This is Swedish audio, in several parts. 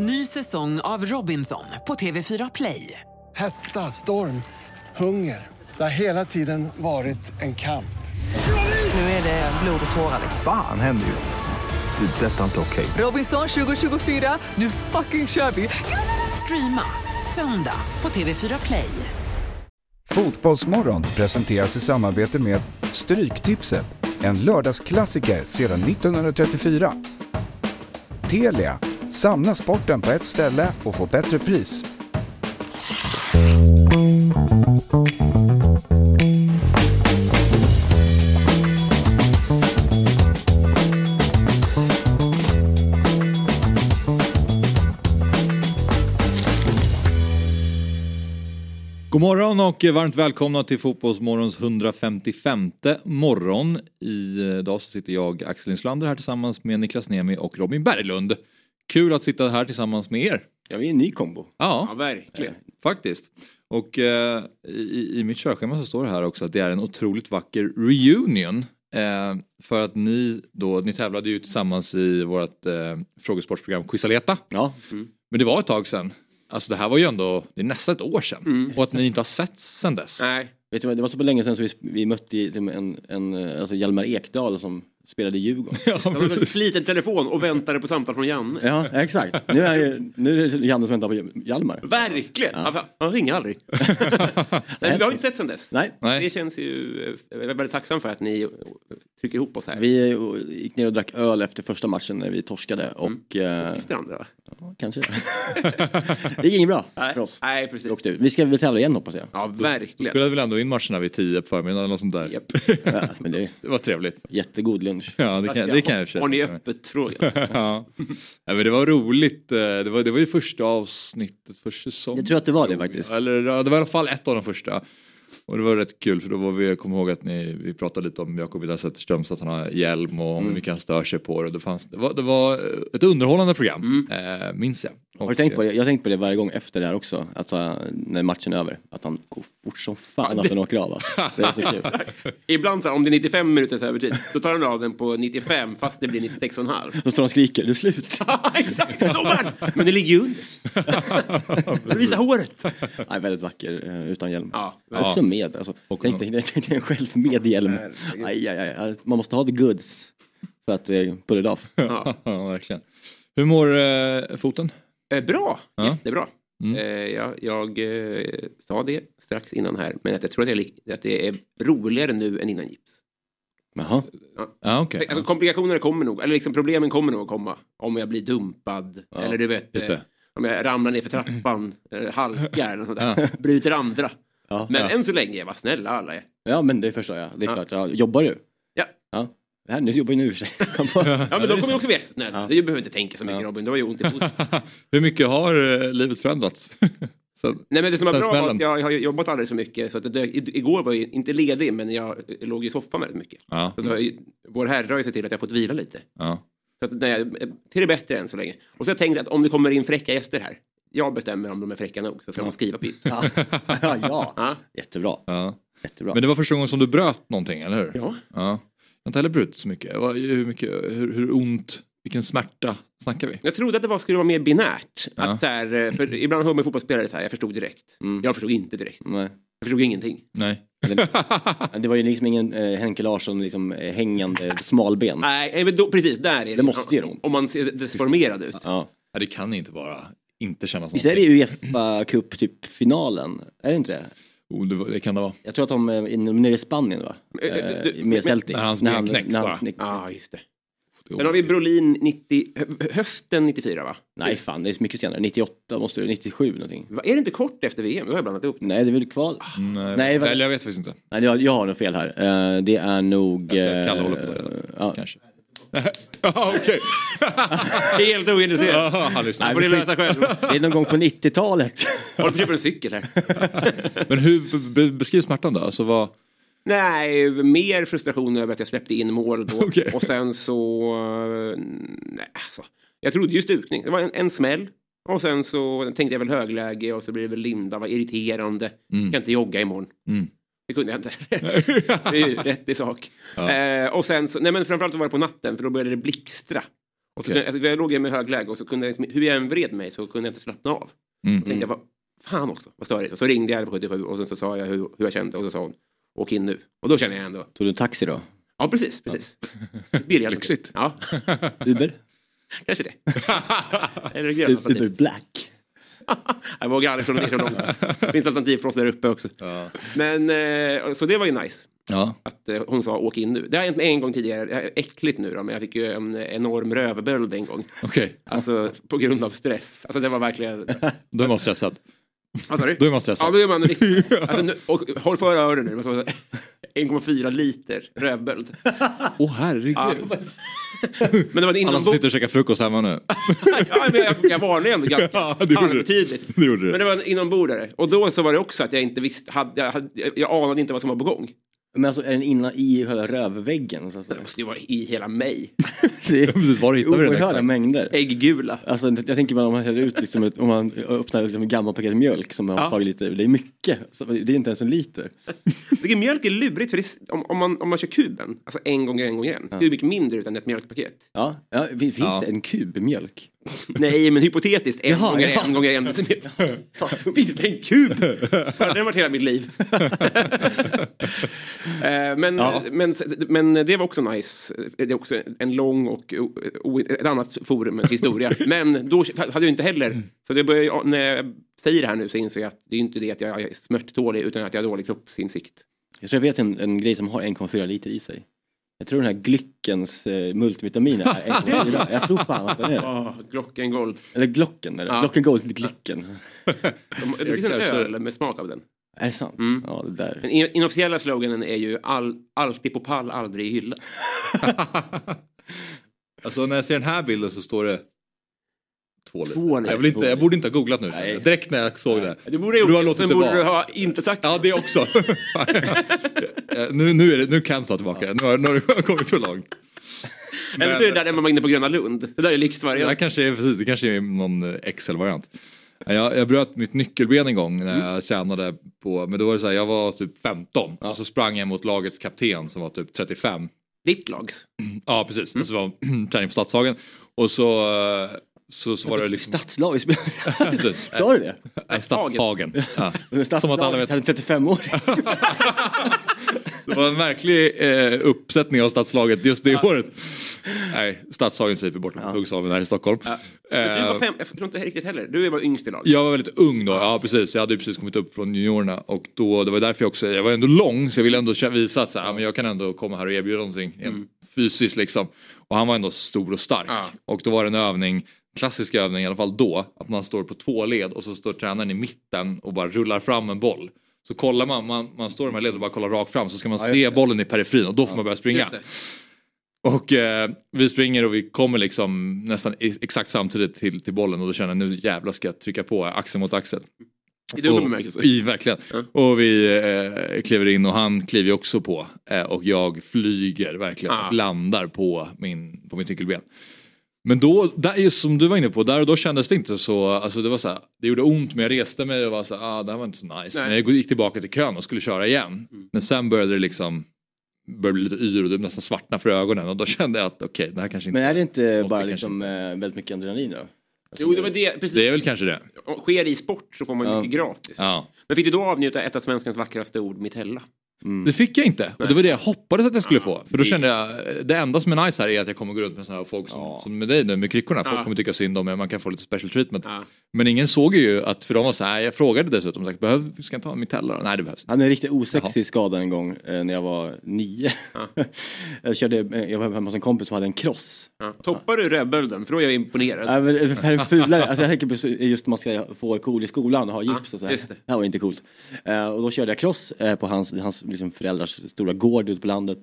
Ny säsong av Robinson på TV4 Play. Hetta, storm, hunger. Det har hela tiden varit en kamp. Nu är det blod och tårar. Fan händer just nu. Det. är Detta är inte okej. Robinson 2024, nu fucking kör vi! Streama söndag på TV4 Play. Fotbollsmorgon presenteras i samarbete med Stryktipset, en lördagsklassiker sedan 1934. Telia, samla sporten på ett ställe och få bättre pris. God morgon och varmt välkomna till Fotbollsmorgons 155 morgon. Idag så sitter jag, Axel Inslander, här tillsammans med Niklas Nemi och Robin Berglund. Kul att sitta här tillsammans med er. Ja, vi är en ny kombo. Ja, Ja, verkligen. faktiskt. Och eh, i, i mitt körschema så står det här också att det är en otroligt vacker reunion. Eh, för att ni då, ni tävlade ju tillsammans i vårt eh, frågesportsprogram Quizaleta. Ja, Men det var ett tag sedan. Alltså det här var ju ändå, det är nästan ett år sedan. Mm. Och att ni inte har sett sedan dess. Nej, vet du vad, det var så länge sedan så vi, vi mötte en, en, eh, alltså Hjalmar Ekdal som spelade i Djurgården. Ja, sliten telefon och väntade på samtal från Janne. Ja, exakt. Nu är, ju- nu är det Janne som väntar på Hjalmar. Verkligen! Ja. fan, Han ringer aldrig. Nej, vi har inte sett sen dess. Nej, Nej. Det känns ju... Jag är väldigt tacksam för att ni eh, trycker ihop oss här. vi eh, gick ner och drack öl efter första matchen när vi torskade och eh, Efter andra. ja, kanske. det gick inget bra Nej, för oss. Nej Vi precis. Vi ska väl tävla igen hoppas jag. Ja, verkligen. spelade väl ändå in matcherna vid 10 på förmiddagen eller något sånt där. Japp. Ja, men det Det var trevligt. jättegod lunch. Ja, det kan, det kan jag Har ni öppet ja. ja, men det var roligt. eh, Det var, det var ju första avsnittet för säsongen. Jag tror att det var det faktiskt. Eller det var i alla fall ett av de första. Och det var rätt kul för då var vi, jag kommer ihåg att ni, vi pratade lite om Jakob Vidar Zetterström så att han har hjälm och Mm. hur mycket han stör sig på det. Och det, fanns, det, var, det var ett underhållande program, eh, minns jag. Mm. Har du tänkt på det? Jag har tänkt på det varje gång efter det här också. Alltså när matchen är över. Att han går fort som fan att den åker av. Det är så kul. Ibland så här, om det är 95 minuters övertid, då tar han av den på 95 fast det blir 96,5. Då står han och skriker, det är slut. Exakt! Domaren! Men det ligger ju under. Visa håret! Nej, väldigt vacker eh, utan hjälm. Ja, Också med. Alltså, Och- tänk dig tänk dig själv med hjälm. Aj, aj, aj. Man måste ha the goods för att eh, pull it off. Ja. ja, verkligen. Hur mår eh, foten? Eh, bra, Ja. jättebra. Mm. Eh, jag jag eh, sa det strax innan här, men att jag tror att, jag, att det är roligare nu än innan gips. Jaha. Ja, okej. Alltså, komplikationerna kommer nog, eller liksom problemen kommer nog att komma. Om jag blir dumpad, Ja, eller du vet, eh, om jag ramlar ner för trappan, halkar, eller sånt där. bryter andra. Ja. Men Ja. än så länge, vad snälla alla är. ja, men det förstår jag. Det är Ja. klart. Ja, jobbar du? Ja. ja. Det här, nu jobbar ju nu i och för sig. Ja, men de kommer ju också bli jättesnälla. Ja. Du behöver inte tänka så mycket Ja. Robin, du har ju ont i foten. Hur mycket har eh, livet förändrats? så, Nej men det som var Sen bra var smällen. att jag har jobbat alldeles för mycket. Så att i- igår var jag inte ledig men jag låg i soffan väldigt mycket. ja, Så då, har vår herre har ju sett till att jag fått vila lite. ja. Så att, nej, till det bättre än så länge. Och så har jag tänkt att om det kommer in fräcka gäster här. Jag bestämmer om de är fräcka nog så ska man skriva på it. Ja. ja, ja. Ja. Jättebra. ja. Jättebra. Men det var första gången som du bröt någonting, eller hur? ja. Ja. Jag har inte heller brutit så mycket. Hur, mycket hur, hur ont, vilken smärta snackar vi? Jag trodde att det var, skulle vara mer binärt. Ja. Att så här, eh, för ibland hör man fotbollsspelare så här, jag förstod direkt. Mm. Jag förstod inte direkt. Nej. Jag förstod ingenting. Nej. Det var ju liksom ingen eh, Henke Larsson liksom, eh, hängande smalben. Nej, men då, precis där är det. Det måste ont. Om man ser deformerad ut. Ja. Ja, det kan inte vara inte kännas Visst är det Uefa Cup typ finalen? Är det inte det? Oh, det, var- det kan det vara. Jag tror att de är nere i Spanien va? Eh, eh, Eh, med men- Celtic. När hans ben knäcks bara. Ja, just det. Sen har vi Brolin 90, hö- hösten 94 va? Nej fan, det är så mycket senare. 98 måste det 97 någonting. Va, Är det inte kort efter VM? Då har jag blandat ihop. Nej, det är väl kval. Nej, Nej, Eller jag vet faktiskt inte. Nej, jag, jag har nog fel här. Eh, det är nog... Att Kalle eh, håller på det redan. ja. Kanske. Ja, okej. Helt ointresserad. Han får ni lösa själv. Det är någon gång på 90-talet. Håller på att köpa en cykel här. Men hur be- be- beskriv smärtan då? Alltså vad... Nej, mer frustration över att jag släppte in mål då. Okej. Och sen så... eh, Nej, alltså. Jag trodde ju stukning. Det var en, en smäll. Och sen så tänkte jag väl högläge och så blir det väl linda. Vad irriterande. Mm. Kan inte jogga imorgon. Mm. Det kunde jag inte. det är ju rätt i sak. Ja. Eh, och sen så, nej men framförallt var det på natten för då började det blixtra. Och så, alltså, jag låg med högläge och så kunde jag, liksom- hur jag än vred mig så kunde jag inte slappna av. Mm. Tänkte jag, vad fan också, vad störigt. Och så ringde jag på 77 och sen så sa jag hur, hur jag kände och då sa hon, åk in nu. Och då känner jag ändå, Tog du en taxi då? ja precis, precis. Billigare. Lyxigt. Ja, Uber? kanske det. Eller gröna Uber. Black? Aldrig slå ner så långt. Det finns alternativ för oss där uppe också. Ja. Men, eh, så det var ju nice. ja. Att eh, hon sa åk in nu. Det har hänt en gång tidigare. Äckligt nu då, men jag fick ju en enorm rövböld en gång. Okej, Alltså på grund av stress. Alltså det var verkligen... är man stressad. Sa du? Då är man stressad. Ja, då är man riktigt... Alltså, nu, och, håll för öronen nu. det måste vara 1,4 liter rövböld. Åh herregud. Ja. Men det var en inombords... sitter och käkar frukost hemma nu. ja, men jag, jag varnade ändå ganska Ja, det halvtydligt. Det gjorde. Men det var en inombordsare. Och då så var det också att jag inte visste, hade, jag, hade, jag anade inte vad som var på gång. Men alltså är den inne i själva rövväggen? Så att Det säga? måste ju vara i hela mig. Det är Precis, var hittar vi den oerhörda mängder. Ägggula. Alltså, jag tänker bara om man häller ut, liksom, om man öppnar liksom, ett gammalt paket mjölk som man har Ja. tagit lite ur. Det är mycket. Så det är inte ens en liter. Mjölk är lurigt för det, är- om, om, man, om man kör kuben, alltså en gång en gång igen, det är mycket mindre utan ett mjölkpaket. Ja, ja finns Ja. det en kub mjölk? Nej, men hypotetiskt en Jaha, gånger ja. en gånger en decimeter. Finns det en kub? Det har varit hela mitt liv. Eh, men, Ja. men, men det var också nice. Det är också en lång och o, ett annat forum, historia. Men då hade jag inte heller, så det börjar, när jag säger det här nu så inser jag att det är inte det att jag är smärttålig utan att jag har dålig kroppsinsikt. Jag tror jag vet en, en grej som har 1,4 liter i sig. Jag tror den här Glyckens eh, multivitamin är 1,4. Jag tror fan att den är det. Oh, Glockengold. Eller Glocken, eller? Ja. Glocken Gold, inte Glycken. De, det finns en öl med smak av den. Är det sant? Mm. Ja, det där. Den in- inofficiella sloganen är ju all, alltid på pall, aldrig i hylla. Alltså när jag ser den här bilden så står det två liter. Två liter. jag, vill inte, jag borde inte ha googlat nu. Nej. Direkt när jag såg det. Du borde Du har det, låtit sen det borde du ha inte sagt Ja, det också. Eh, nu, nu, är det, nu kan jag ta tillbaka det. Nu har, nu har det kommit för långt. Eller så är det där när man var inne på Gröna Lund. Det där är Det, lyxvariant. kanske är, precis, det kanske är någon eh, Excel-variant. Jag, jag bröt mitt nyckelben en gång när Mm. jag tränade på, men då var det så här, jag var typ 15 och så sprang jag mot lagets kapten som var typ 35. Ditt lags. Ja precis, Mm. och så var träning på Stadshagen. Och så, eh, så, så var det liksom... Stadslag, Precis. sa du det? Nej, Stadshagen. Ja. Som att alla vet. Hade 35 år. Det var en märklig eh, uppsättning av Stadslaget just det året. Nej, Stadshagen säger vi borta på Kungsholmen här i Stockholm. Men du var Eh, fem, jag tror inte riktigt heller. Du var yngst i laget. Jag var väldigt ung då, ja precis. Jag hade ju precis kommit upp från juniorerna och då, det var därför jag också, jag var ändå lång så jag ville ändå visa att så här, ja, men jag kan ändå komma här och erbjuda någonting mm. fysiskt liksom. Och han var ändå stor och stark. Ja. Och då var det en övning, klassisk övning i alla fall då, att man står på två led och så står tränaren i mitten och bara rullar fram en boll. Så kollar man, man, man står i de här leden och bara kollar rakt fram så ska man se bollen i periferin och då får man börja springa. Och eh, vi springer och vi kommer liksom nästan exakt samtidigt till, till bollen och då känner jag nu jävlar ska jag trycka på axel mot axel. I dubbel bemärkelse. I, verkligen. Ja. Och vi eh, kliver in och han kliver också på. Eh, och jag flyger verkligen Ah. och landar på, min, på mitt nyckelben. Men då, där, som du var inne på, där och då kändes det inte så, alltså det var så här, det gjorde ont men jag reste mig och var så här, ah det här var inte så nice. Nej. Men jag gick tillbaka till kön och skulle köra igen. Men sen började det liksom, började bli lite yr och det nästan svartna för ögonen och då kände jag att okej, det här kanske inte, Men är det inte bara liksom eh, väldigt mycket adrenalin då? Alltså, Jo, det var det. Precis. det är väl kanske det. Sker i sport så får man Ja. mycket gratis. Ja. Men fick du då avnjuta ett av svenskans vackraste ord, Mitella? Det fick jag inte. Och det var det jag hoppades att jag skulle få. För då det- kände jag, det enda som är nice här är att jag kommer gå runt med sådana här folk som, som med dig nu med kryckorna. Folk Ja. kommer tycka synd om mig, man kan få lite special treatment. Ja. Men ingen såg ju att, för de var så här, jag frågade dessutom, så här, behöv, ska jag ta en Mitella? Nej det behövs inte. Jag hade en riktigt osexig skada en gång eh, när jag var nio. jag, körde, eh, jag var hemma hos en kompis som hade en cross. Ja. Toppar du rödbölden? För då är jag imponerad. Ja, men, eh, för- fulare. Alltså, jag tänker på just man ska få cool i skolan och ha gips och så här. det. det här var inte coolt. Eh, och då körde jag cross eh, på hans, hans liksom, föräldrars stora gård ute på landet.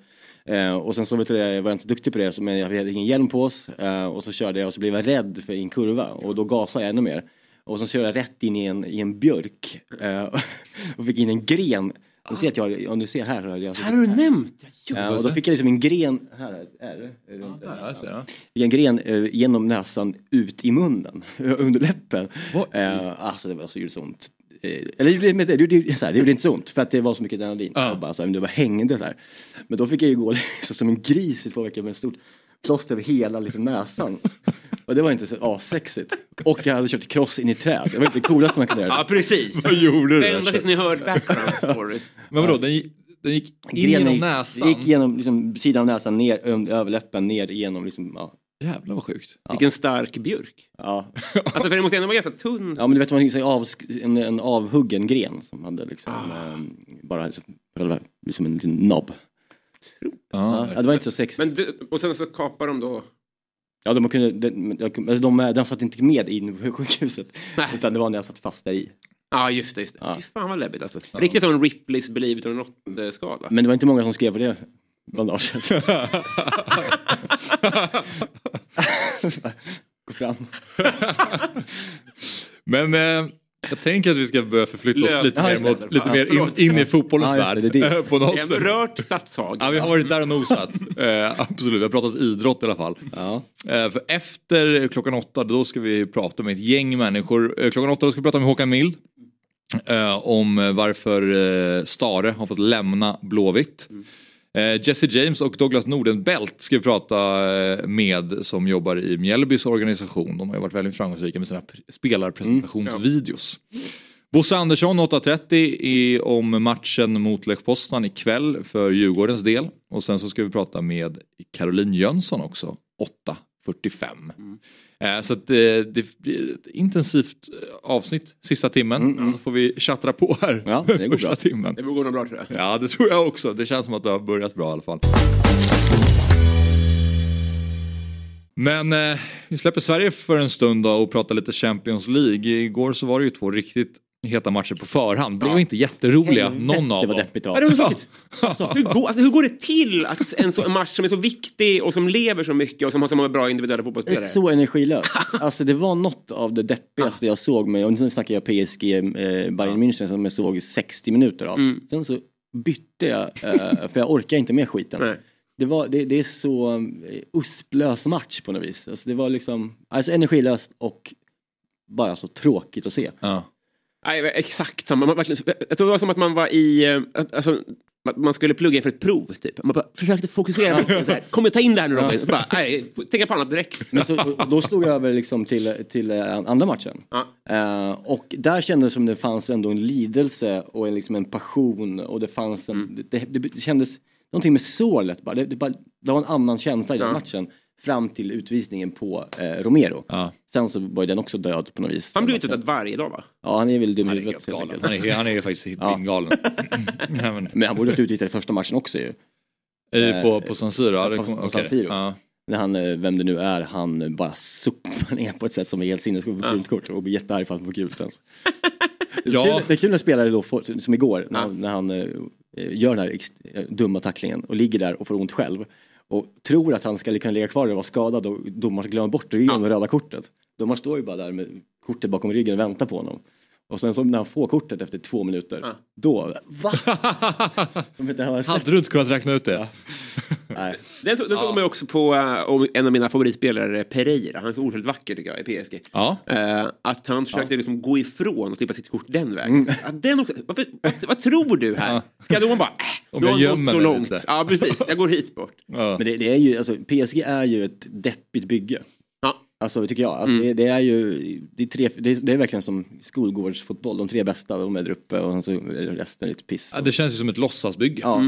Eh, och sen så vet du, jag var inte så duktig på det, men jag hade ingen hjälm på oss. Eh, och så körde jag och så blev jag rädd för en kurva och då gasade jag ännu mer. Och så körde jag rätt in i en, i en björk eh, och fick in en gren. Du ser att jag, om du ser här. har Jag, Här har du nämnt. Ja, Ja, och då fick jag liksom en gren, här är det, runt där. Ja, så, ja. Fick en gren eh, genom näsan ut i munnen, under läppen. Eh, alltså det var så gjorde så ont. Eh, eller det, gjorde- det, så här, det gjorde inte så ont för att det var så mycket adrenalin. Ja. Jag Bara, så här, men det var hängande så här. Men då fick jag ju gå liksom, som en gris i två veckor med ett stort plåster över hela liksom, näsan. Och det var inte så assexigt. Och jag hade kört cross in i träd. Det var inte det coolaste man kunde göra. Ja, precis. Vad gjorde du? Ända tills ni hörde background story. Men vadå, den gick, den gick in Grenen genom gick- näsan? gick genom liksom, sidan av näsan, ner ö- överläppen, ner igenom liksom, ja. Jävlar vad sjukt. Vilken stark björk. Ja. Alltså för det måste ändå vara ganska tunn. ja men du vet, var en, avsk- en, en avhuggen gren som hade liksom, Ah. ehm, bara liksom, själva, liksom en liten nobb. Ja. Ja, det var inte så sexigt. Men du, och sen så kapar de då. Ja, de, kunde, de, de, de, de, de satt inte med in på sjukhuset. Nej. Utan det var när jag satt fast där i. Ja, just det. Just det. Ja. Fy fan vad läbbigt alltså. Riktigt som en Ripleys believe it or not-skala. Men det var inte många som skrev på det bandaget. Gå fram. Men eh, jag tänker att vi ska börja förflytta oss Löp- lite Ja, mer, mot, lite Ja, mer in, in i fotbollens Ja, värld. det, det på något sätt. rört Stadshagen. Ja, vi har varit där och nosat. Eh, absolut, vi har pratat idrott i alla fall. Ja. Eh, för efter klockan åtta då ska vi prata med ett gäng människor. Eh, klockan åtta då ska vi prata med Håkan Mild. Eh, om varför eh, Stare har fått lämna Blåvitt. Eh, Jesse James och Douglas Nordenbelt ska vi prata eh, med som jobbar i Mjällbys organisation. De har ju varit väldigt framgångsrika med sina pr- spelarpresentationsvideos. Bosse Andersson 8.30 i, om matchen mot Lech Poznan ikväll för Djurgårdens del. Och sen så ska vi prata med Caroline Jönsson också 8.45. Eh, så att, eh, det blir ett intensivt eh, avsnitt sista timmen. Så får vi tjattra på här Ja, det första bra. timmen. Det går nog bra tror jag. Ja det tror jag också. Det känns som att det har börjat bra i alla fall. Men eh, vi släpper Sverige för en stund då och pratar lite Champions League. Igår så var det ju två riktigt heta matcher på förhand. Blev inte jätteroliga någon av Det var dem. deppigt Ja, det var tråkigt. Alltså, hur, går, alltså, hur går det till att en, så, en match som är så viktig och som lever så mycket och som har så många bra individuella Det är fotbollsspelare? så energilöst. Alltså det var något av det deppigaste jag såg med, och nu snackar jag PSG eh, Bayern München som jag såg 60 minuter av. Mm. Sen så bytte jag, eh, för jag orkar inte med skiten. Nej. Det, var, det, det är så eh, usplös match på något vis. Alltså det var liksom, alltså energilöst och bara så tråkigt att se. Ja. Nej, exakt samma. Man, verkligen, jag tror det var som att man var i... eh, Alltså, man skulle plugga inför ett prov. Typ. Man bara försökte fokusera. på så här, Kom ta in det här nu Robin. Bara, nej, tänka på annat direkt. Men så, då slog jag över liksom till, till eh, andra matchen. Ja. Eh, och där kändes det som det fanns ändå en lidelse och en, liksom en passion och det fanns en, det, det, det kändes någonting med sålet bara. Det, det, bara. det var en annan känsla i den Ja. matchen fram till utvisningen på eh, Romero. Ja. Sen så var ju den också död på något vis. Han blir utvisad varje dag va? Ja, han är väl dum i huvudet helt enkelt. Han är, han är faktiskt Ja. galen. Men, Men han borde ha utvisad i första matchen också ju. i, på, på San Siro? Ja, det på- kom, på. San Siro. Ja. När han, eh, vem det nu är, han eh, bara sopar ner på ett sätt som är helt sinnessjukt på gult kort och blir jättearg för att han får gult ens. Det är, Ja. kul, det är kul när spelare då får, som igår, när, när han eh, gör den här eh, dumma tacklingen och ligger där och får ont själv och tror att han ska kunna ligga kvar och vara skadad och domaren glömmer bort det, är ju röda kortet. Domaren står ju bara där med kortet bakom ryggen och väntar på honom. Och sen så när han får kortet efter två minuter, Ja. då, va? Inte hade Hade du inte kunnat räkna ut det? nej. Den, tog- den såg man ju också på om en av mina favoritspelare, Pereira. Han är så otroligt vacker tycker jag i PSG. Ja. Eh, att han försökte liksom gå ifrån och slippa sitt kort den vägen. Att den också, varför, vad, vad tror du här? Ska då man bara, äh, jag har gått så långt. lite. Ja precis, jag går hit bort. Ja. Men det, det är ju, alltså PSG är ju ett deppigt bygge. Ja. Alltså tycker jag. Alltså, det, det är ju, det är, tre, det, är, det är verkligen som skolgårdsfotboll. De tre bästa, de är där uppe och sen så är resten lite piss. Ja, det känns ju som ett låtsasbygge. Ja.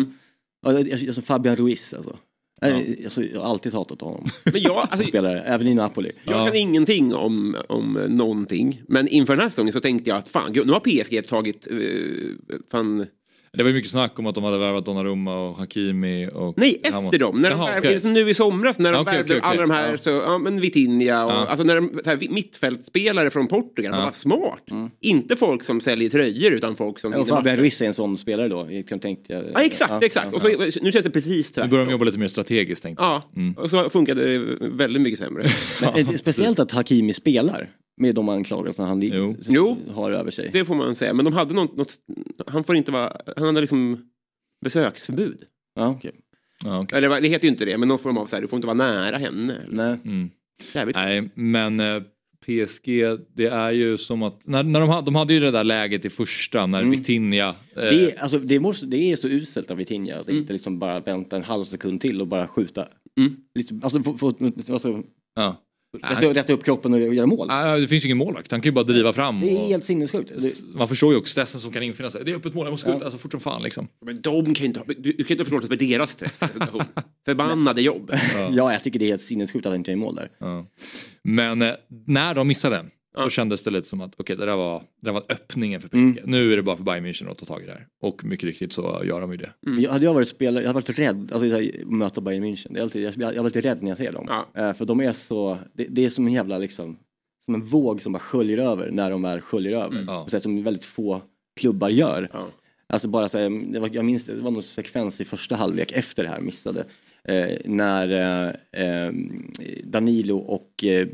Ja, jag- alltså Fabian Ruiz alltså. Ja. Alltså, jag har alltid hatat honom. Men jag, alltså, spelare, även i Napoli. jag kan ingenting om, om någonting. Men inför den här säsongen så tänkte jag att fan, nu har PSG tagit, uh, fan, Det var ju mycket snack om att de hade värvat Donnarumma och Hakimi och... Nej, efter dem. När de Jaha, värvade- okej. som nu i somras när de Okej, värvade okej, okej. alla de här, Ja. så, ja, men Vitinha och Ja. alltså när de, så här, mittfältspelare från Portugal, Ja. ja. var smart. Inte folk som säljer tröjor utan folk som Ja, och Fabian. Ruiz är en sån spelare då. Jag kan tänka, Ja, exakt, exakt. Och så, nu känns det precis Nu tvärtom. börjar de jobba lite mer strategiskt tänkte jag. Ja, och så funkade det väldigt mycket sämre. Men, är det speciellt att Hakimi spelar med de anklagelserna han Jo. Jo. har över sig. Det får man säga. Men de hade något, något han får inte vara, han hade liksom besöksförbud. Ja, okej. Ja, okej. Eller det heter ju inte det, men någon form av så här, du får inte vara nära henne. Nej. mm. Nej, men eh, PSG, det är ju som att... När, när de, hade, de hade ju det där läget i första när Mm. Vitinha... Eh, Det är, alltså, det, måste, det är så uselt av Vitinha att inte liksom bara vänta en halv sekund till och bara skjuta Mm. Liksom, alltså, få, få, alltså Ja. Rätta, rätta upp kroppen och göra mål. Nej, det finns ju ingen målvakt, han kan ju bara driva fram. Det är helt sinnessjukt. Man förstår ju också stressen som kan infinna sig. Det är öppet mål, jag måste skjuta alltså, fort som fan liksom. Men de kan ju inte, ha- du, du kan ju inte förlåta för deras stressituation. Förbannade jobb. ja, jag tycker det är helt sinnessjukt att han inte är i mål där. Ja. Men eh, när de missade den, Ja. då kändes det lite som att okej, det, där var, det där var öppningen för PSG. Mm. Nu är det bara för Bayern München att ta tag i det här. Och mycket riktigt så gör de ju det. Mm. Jag, hade jag varit spelare, jag hade varit rädd alltså, så här, att möta Bayern München. Det är alltid, jag, jag är alltid rädd när jag ser dem. Ja. Eh, för de är så, det, det är som en jävla liksom, som en våg som bara sköljer över när de väl sköljer över. Mm. Ja. Sätt som väldigt få klubbar gör. Ja. Alltså bara så här, var, jag minns det, det var någon sekvens i första halvlek efter det här missade. Eh, när eh, eh, Danilo och eh,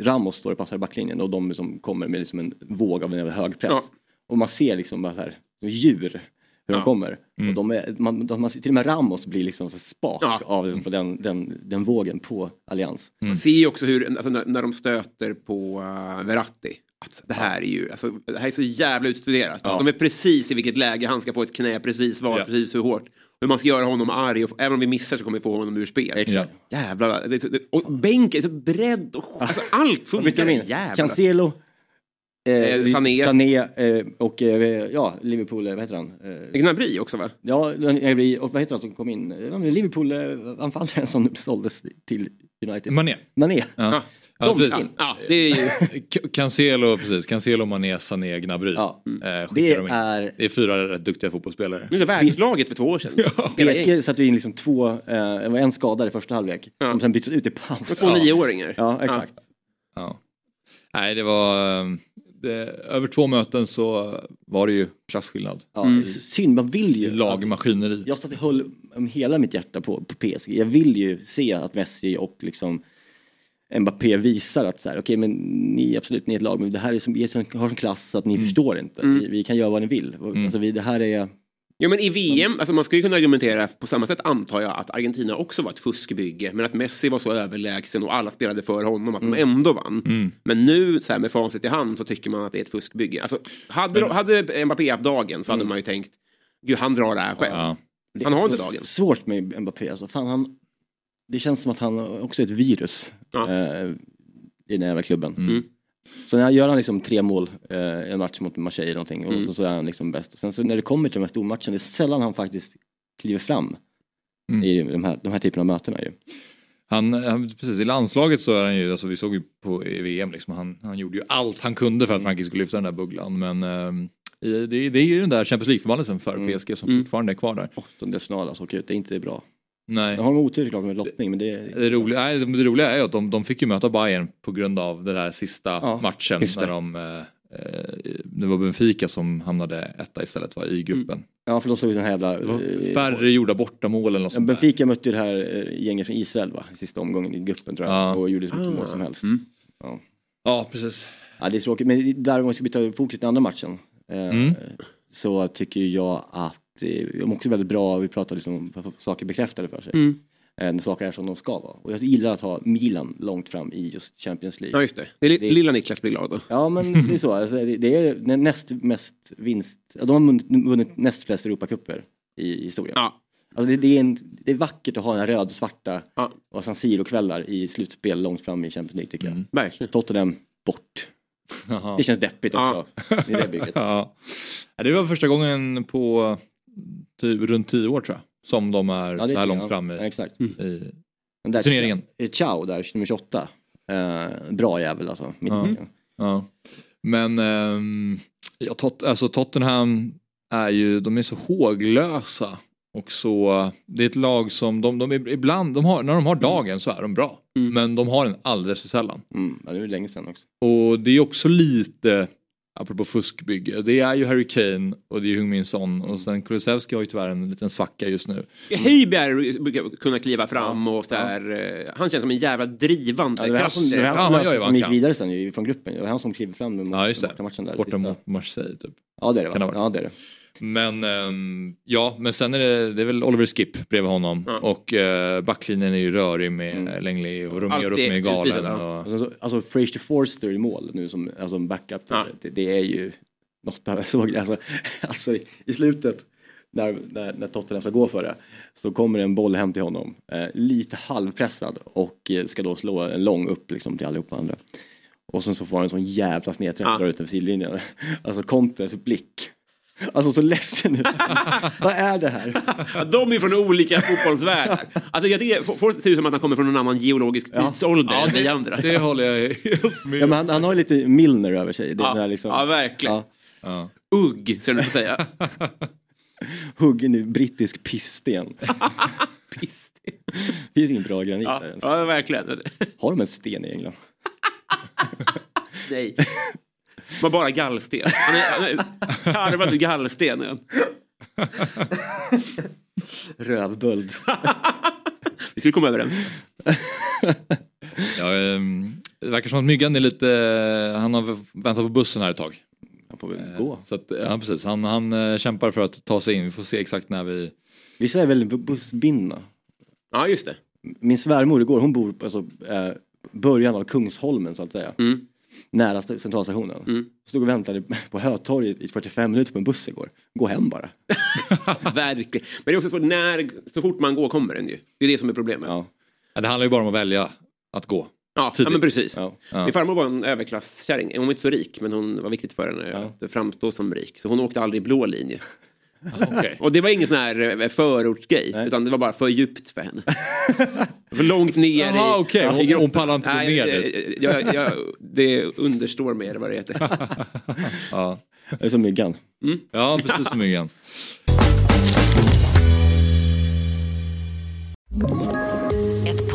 Ramos står och passar i backlinjen och de som kommer med liksom en våg av en hög press. Ja. Och man ser liksom här, som djur hur Ja. de kommer. Och de är, man, de, man, till och med Ramos blir liksom så spak Ja. av på den, den, den vågen på Allians. Man ser ju också hur, alltså, när, när de stöter på uh, Verratti. Att det här är ju, alltså, det här är så jävla utstuderat. Ja. De vet precis i vilket läge han ska få ett knä, precis var, Ja. precis hur hårt. Hur man ska göra honom arg och även om vi missar så kommer vi få honom ur spel. Exakt. Ja. Jävlar. Och bänken så bredd och alltså, allt Vad funkar. Jävlar. Cancelo, eh, Eh, Sané. Sané eh, och eh, ja, Liverpool, eh, vad heter han? Eh, Gnabry också va? Ja, Gnabry och vad heter han som kom in? Men Liverpool-anfallaren som såldes till United. Mané. Mané. Ja. Ja, De precis. in. Ja, det är ju... Cancelo, precis. Cancelo, Mané, Sané, Gnabry. Ja. Eh, Det de in. är... det är fyra rätt duktiga fotbollsspelare. Nu är det världslaget för två år sedan. Gänget. PSG satte in liksom två, eh, var en skadad i första halvlek. Ja. Som sen byttes ut i paus. Två nioåringar. Ja, exakt. Ja. Nej, det var... eh, Det, över två möten så var det ju klasskillnad. Ja, Synd, man vill ju... I lagmaskineri. Jag satt och höll om hela mitt hjärta på, på PSG. Jag vill ju se att Messi och liksom Mbappé visar att så här, okej men ni absolut, ni är ett lag, men det här är som, är som, har sån klass så att ni förstår inte. Vi, vi kan göra vad ni vill. Och, Alltså vi, det här är... Jo men i VM, alltså man skulle ju kunna argumentera på samma sätt antar jag att Argentina också var ett fuskbygge. Men att Messi var så överlägsen och alla spelade för honom att de ändå vann. Men nu så här med facit i hand så tycker man att det är ett fuskbygge. Alltså, hade, de, hade Mbappé haft dagen så hade man ju tänkt, gud han drar det här själv. Ja. Han är har inte dagen. Svårt med Mbappé alltså. Fan, han, det känns som att han också är ett virus. Ja. Eh, I den här jävla klubben. Mm. Så när gör han liksom tre mål eh, i en match mot Marseille eller någonting och Mm. så, så är han liksom bäst. Och sen så när det kommer till de här stormatcherna, det är sällan han faktiskt kliver fram Mm. i de här, de här typerna av mötena ju. Han, han, precis, I landslaget så är han ju, alltså vi såg ju på VM, liksom, han, han gjorde ju allt han kunde för att Frankrike skulle lyfta den där bubblan. Men i- det, det är ju den där Champions League-förbannelsen för Mm. PSG som Mm. fortfarande är kvar där. Åttondelsfinal alltså, åka ut, det är inte bra. Nej. Jag har otur klart med lottning men det är... Det roliga, nej, det roliga är ju att de, de fick ju möta Bayern på grund av den här sista Ja, matchen när de eh, eh, det var Benfica som hamnade etta istället var, i gruppen. Ja för de slog ju den här jävla... Eh, färre gjorda bortamål eller något Ja, sånt där. Benfica mötte ju det här eh, gänget från Israel va, i sista omgången i gruppen tror jag. Ja. Och gjorde så mycket Ah. mål som helst. Mm. Ja, precis. Ja, det är tråkigt, men där om man ska byta fokus till andra matchen. Eh, Mm. Så tycker jag att eh, de är också väldigt bra, vi pratar liksom om saker bekräftade för sig. Mm. Eh, när saker är som de ska vara. Och jag gillar att ha Milan långt fram i just Champions League. Ja just det. det, Det- Lilla Niklas blir glad då. Ja men det är så, alltså, det, det är nä- näst mest vinst, ja, de har vunnit, näst flest Europacuper i historien. Ja. Alltså det, det, är en, det är vackert att ha den röd-svarta Ja. och San Siro-kvällar i slutspel långt fram i Champions League tycker jag. Mm. Verkligen. Tottenham bort. Jaha. Det känns deppigt Ja. också. I det bygget. Ja. Ja, Det var första gången på typ runt tio år tror jag. Som de är Ja, så här är- långt ja, fram Ja, i, exakt. i Men där, turneringen. eh, Ciao där, nummer 28. Eh, bra jävel alltså. Mitt Ja. ja. Ja. Men ehm, ja, tot, alltså Tottenham är ju, de är så håglösa. Och så, det är ett lag som, de, de är ibland, de har, när de har dagen så är de bra. Mm. Men de har den alldeles för sällan. Mm, ja, det är länge sedan också. Och det är också lite, apropå fuskbygge, det är ju Harry Kane och det är Heung-Min Son och sen Kulusevski har ju tyvärr en liten svacka just nu. Heiberg brukar kunna kliva fram och här, eh, han känns som en jävla drivande Ja, det var han kraft. som, det var han Ja, som, ju vad som han gick vidare sen ju, från gruppen. Det var han som klev fram med Ja, just det. matchen där. Borta mot Marseille typ. Ja det är det Kan det va? vara. Ja det är det. Men ehm, ja, men sen är det, det är väl Oliver Skip bredvid honom Ja. och uh, backlinjen är ju rörig med mm. Lengli och Romero som är galen. ja. Och, Och sen så, alltså Fraser Forster i mål nu som alltså, backup. Ja. Det, det är ju något av, alltså, alltså i slutet. när, när, när Tottenham ska gå för det. Så kommer en boll hem till honom. Eh, lite halvpressad och eh, ska då slå en lång upp liksom till allihopa andra. Och sen så får han en sån jävla snedträff där ute över sidlinjen. Alltså Contes blick. Alltså så ledsen ut. Vad är det här? Ja, de är från olika fotbollsvärldar. Alltså, jag tycker, folk ser ut som att han kommer från en annan geologisk tidsålder än vi andra. Det håller jag helt med Ja, men han, han har ju lite Milner över sig. Det, Ja, det här liksom, ja, verkligen. Ja, Ja. Ugg, ska du säga. huggen i brittisk pisssten. Piss. Det finns ingen bra granit Ja, där ens. ja, verkligen. Har de en sten i England? Nej. Var bara gallsten. Han är, han är karvad gallsten. Rövböld. Vi skulle komma överens. Ja, ehm, det verkar som att Myggan är lite, han har väntat på bussen här ett tag. Han får väl gå. Så att, ja precis, han, han eh, kämpar för att ta sig in. Vi får se exakt när vi... Vissa är väl bussbinna. Ja, just det. Min svärmor igår, hon bor på alltså, eh, början av Kungsholmen så att säga. Mm. Nära st- centralstationen. Mm. Stod och väntade på Hötorget i 45 minuter på en buss igår. Gå hem bara. Verkligen. Men det är också så, när, så fort man går kommer den ju. Det är det som är problemet. Ja, Ja. Ja, det handlar ju bara om att välja att gå. ja, Tidigt. men precis. Ja. Ja. Min farmor var en överklasskärring. Hon var inte så rik, men hon var viktigt för henne att framstå som rik. Så hon åkte aldrig blå linje. Okej. Och det var ingen sån här eh, förortsgrej, Nej. utan det var bara för djupt för henne. för långt ner Jaha, i, okej. Hon- i grottan. hon pallar inte gå ner det, jag, jag, det understår eller vad det heter. Ja. Det är som myggan. ja, precis som Myggan.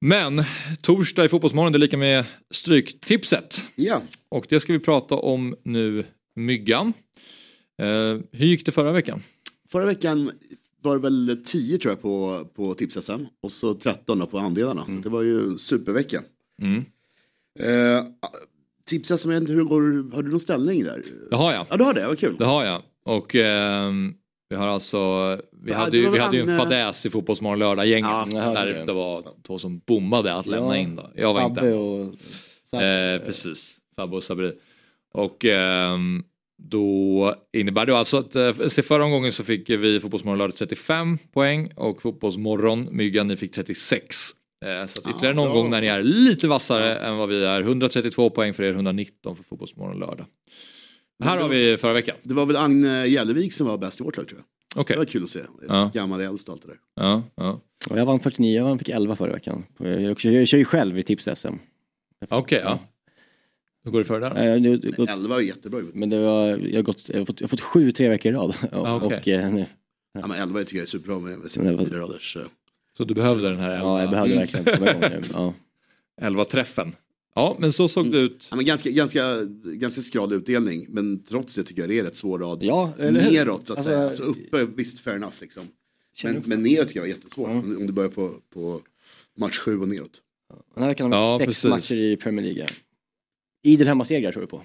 Men torsdag i Fotbollsmorgon det är lika med Stryktipset. Ja, Och det ska vi prata om nu, Myggan. Eh, hur gick det förra veckan? förra veckan var det väl 10 tror jag på, på tips-SM och så 13 då på andelarna. Så det var ju supervecka. Mm. Eh, tips-SM, hur går, har du någon ställning där? Det har jag. Ja, du har det, vad kul. Det har jag. Och ehm, vi har alltså, vi Ja, hade ju, vi hade ju en eh, fadäs i Fotbollsmorgon lördag-gänget. Ja, där det. var två som bommade att lämna Ja. in då. Jag var inte Abbe hemma. och... Eh, precis, Fabbe och Sabri. Och ehm, då innebär det alltså att eh, se förra omgången så fick vi Fotbollsmorgon lördag 35 poäng och Fotbollsmorgon Myggan ni fick 36. Eh, så att ytterligare en omgång när ni är lite vassare än vad vi är. 132 poäng för er, 119 för Fotbollsmorgon lördag. Här har vi förra veckan. Det var väl Agne Gällevik som var bäst i vårt lag tror jag. Okej. Det var kul att se. Ja. Gammal äldst och allt det där. Ja, ja. Och jag vann 49, jag vann, fick 11 förra veckan. Jag, jag, jag kör ju själv i tips-SM. Okej, ja. Hur går det för dig där? Jag- jag- jag- 11 var jättebra. Men det var, jag, har gått, jag, har fått, jag har fått sju tre veckor i rad. Ah, okej. och, eh, nu- Ja, men 11 tycker jag är superbra med 64 raders. eh. Så du behövde den här ja, jag behövde verkligen nu. Ja. 11 träffen. Ja, men så såg det ut. Ja, men ganska, ganska, ganska skral utdelning, men trots det tycker jag det är rätt svår rad. Ja, eller neråt så att Alltså, säga. Alltså uppe, visst fair enough liksom. Men, men neråt tycker jag var jättesvårt. Om, om du börjar på, på match 7 och neråt. Den här veckan har Ja, vi sex precis. matcher i Premier League. Idel hemmasegrar tror du på?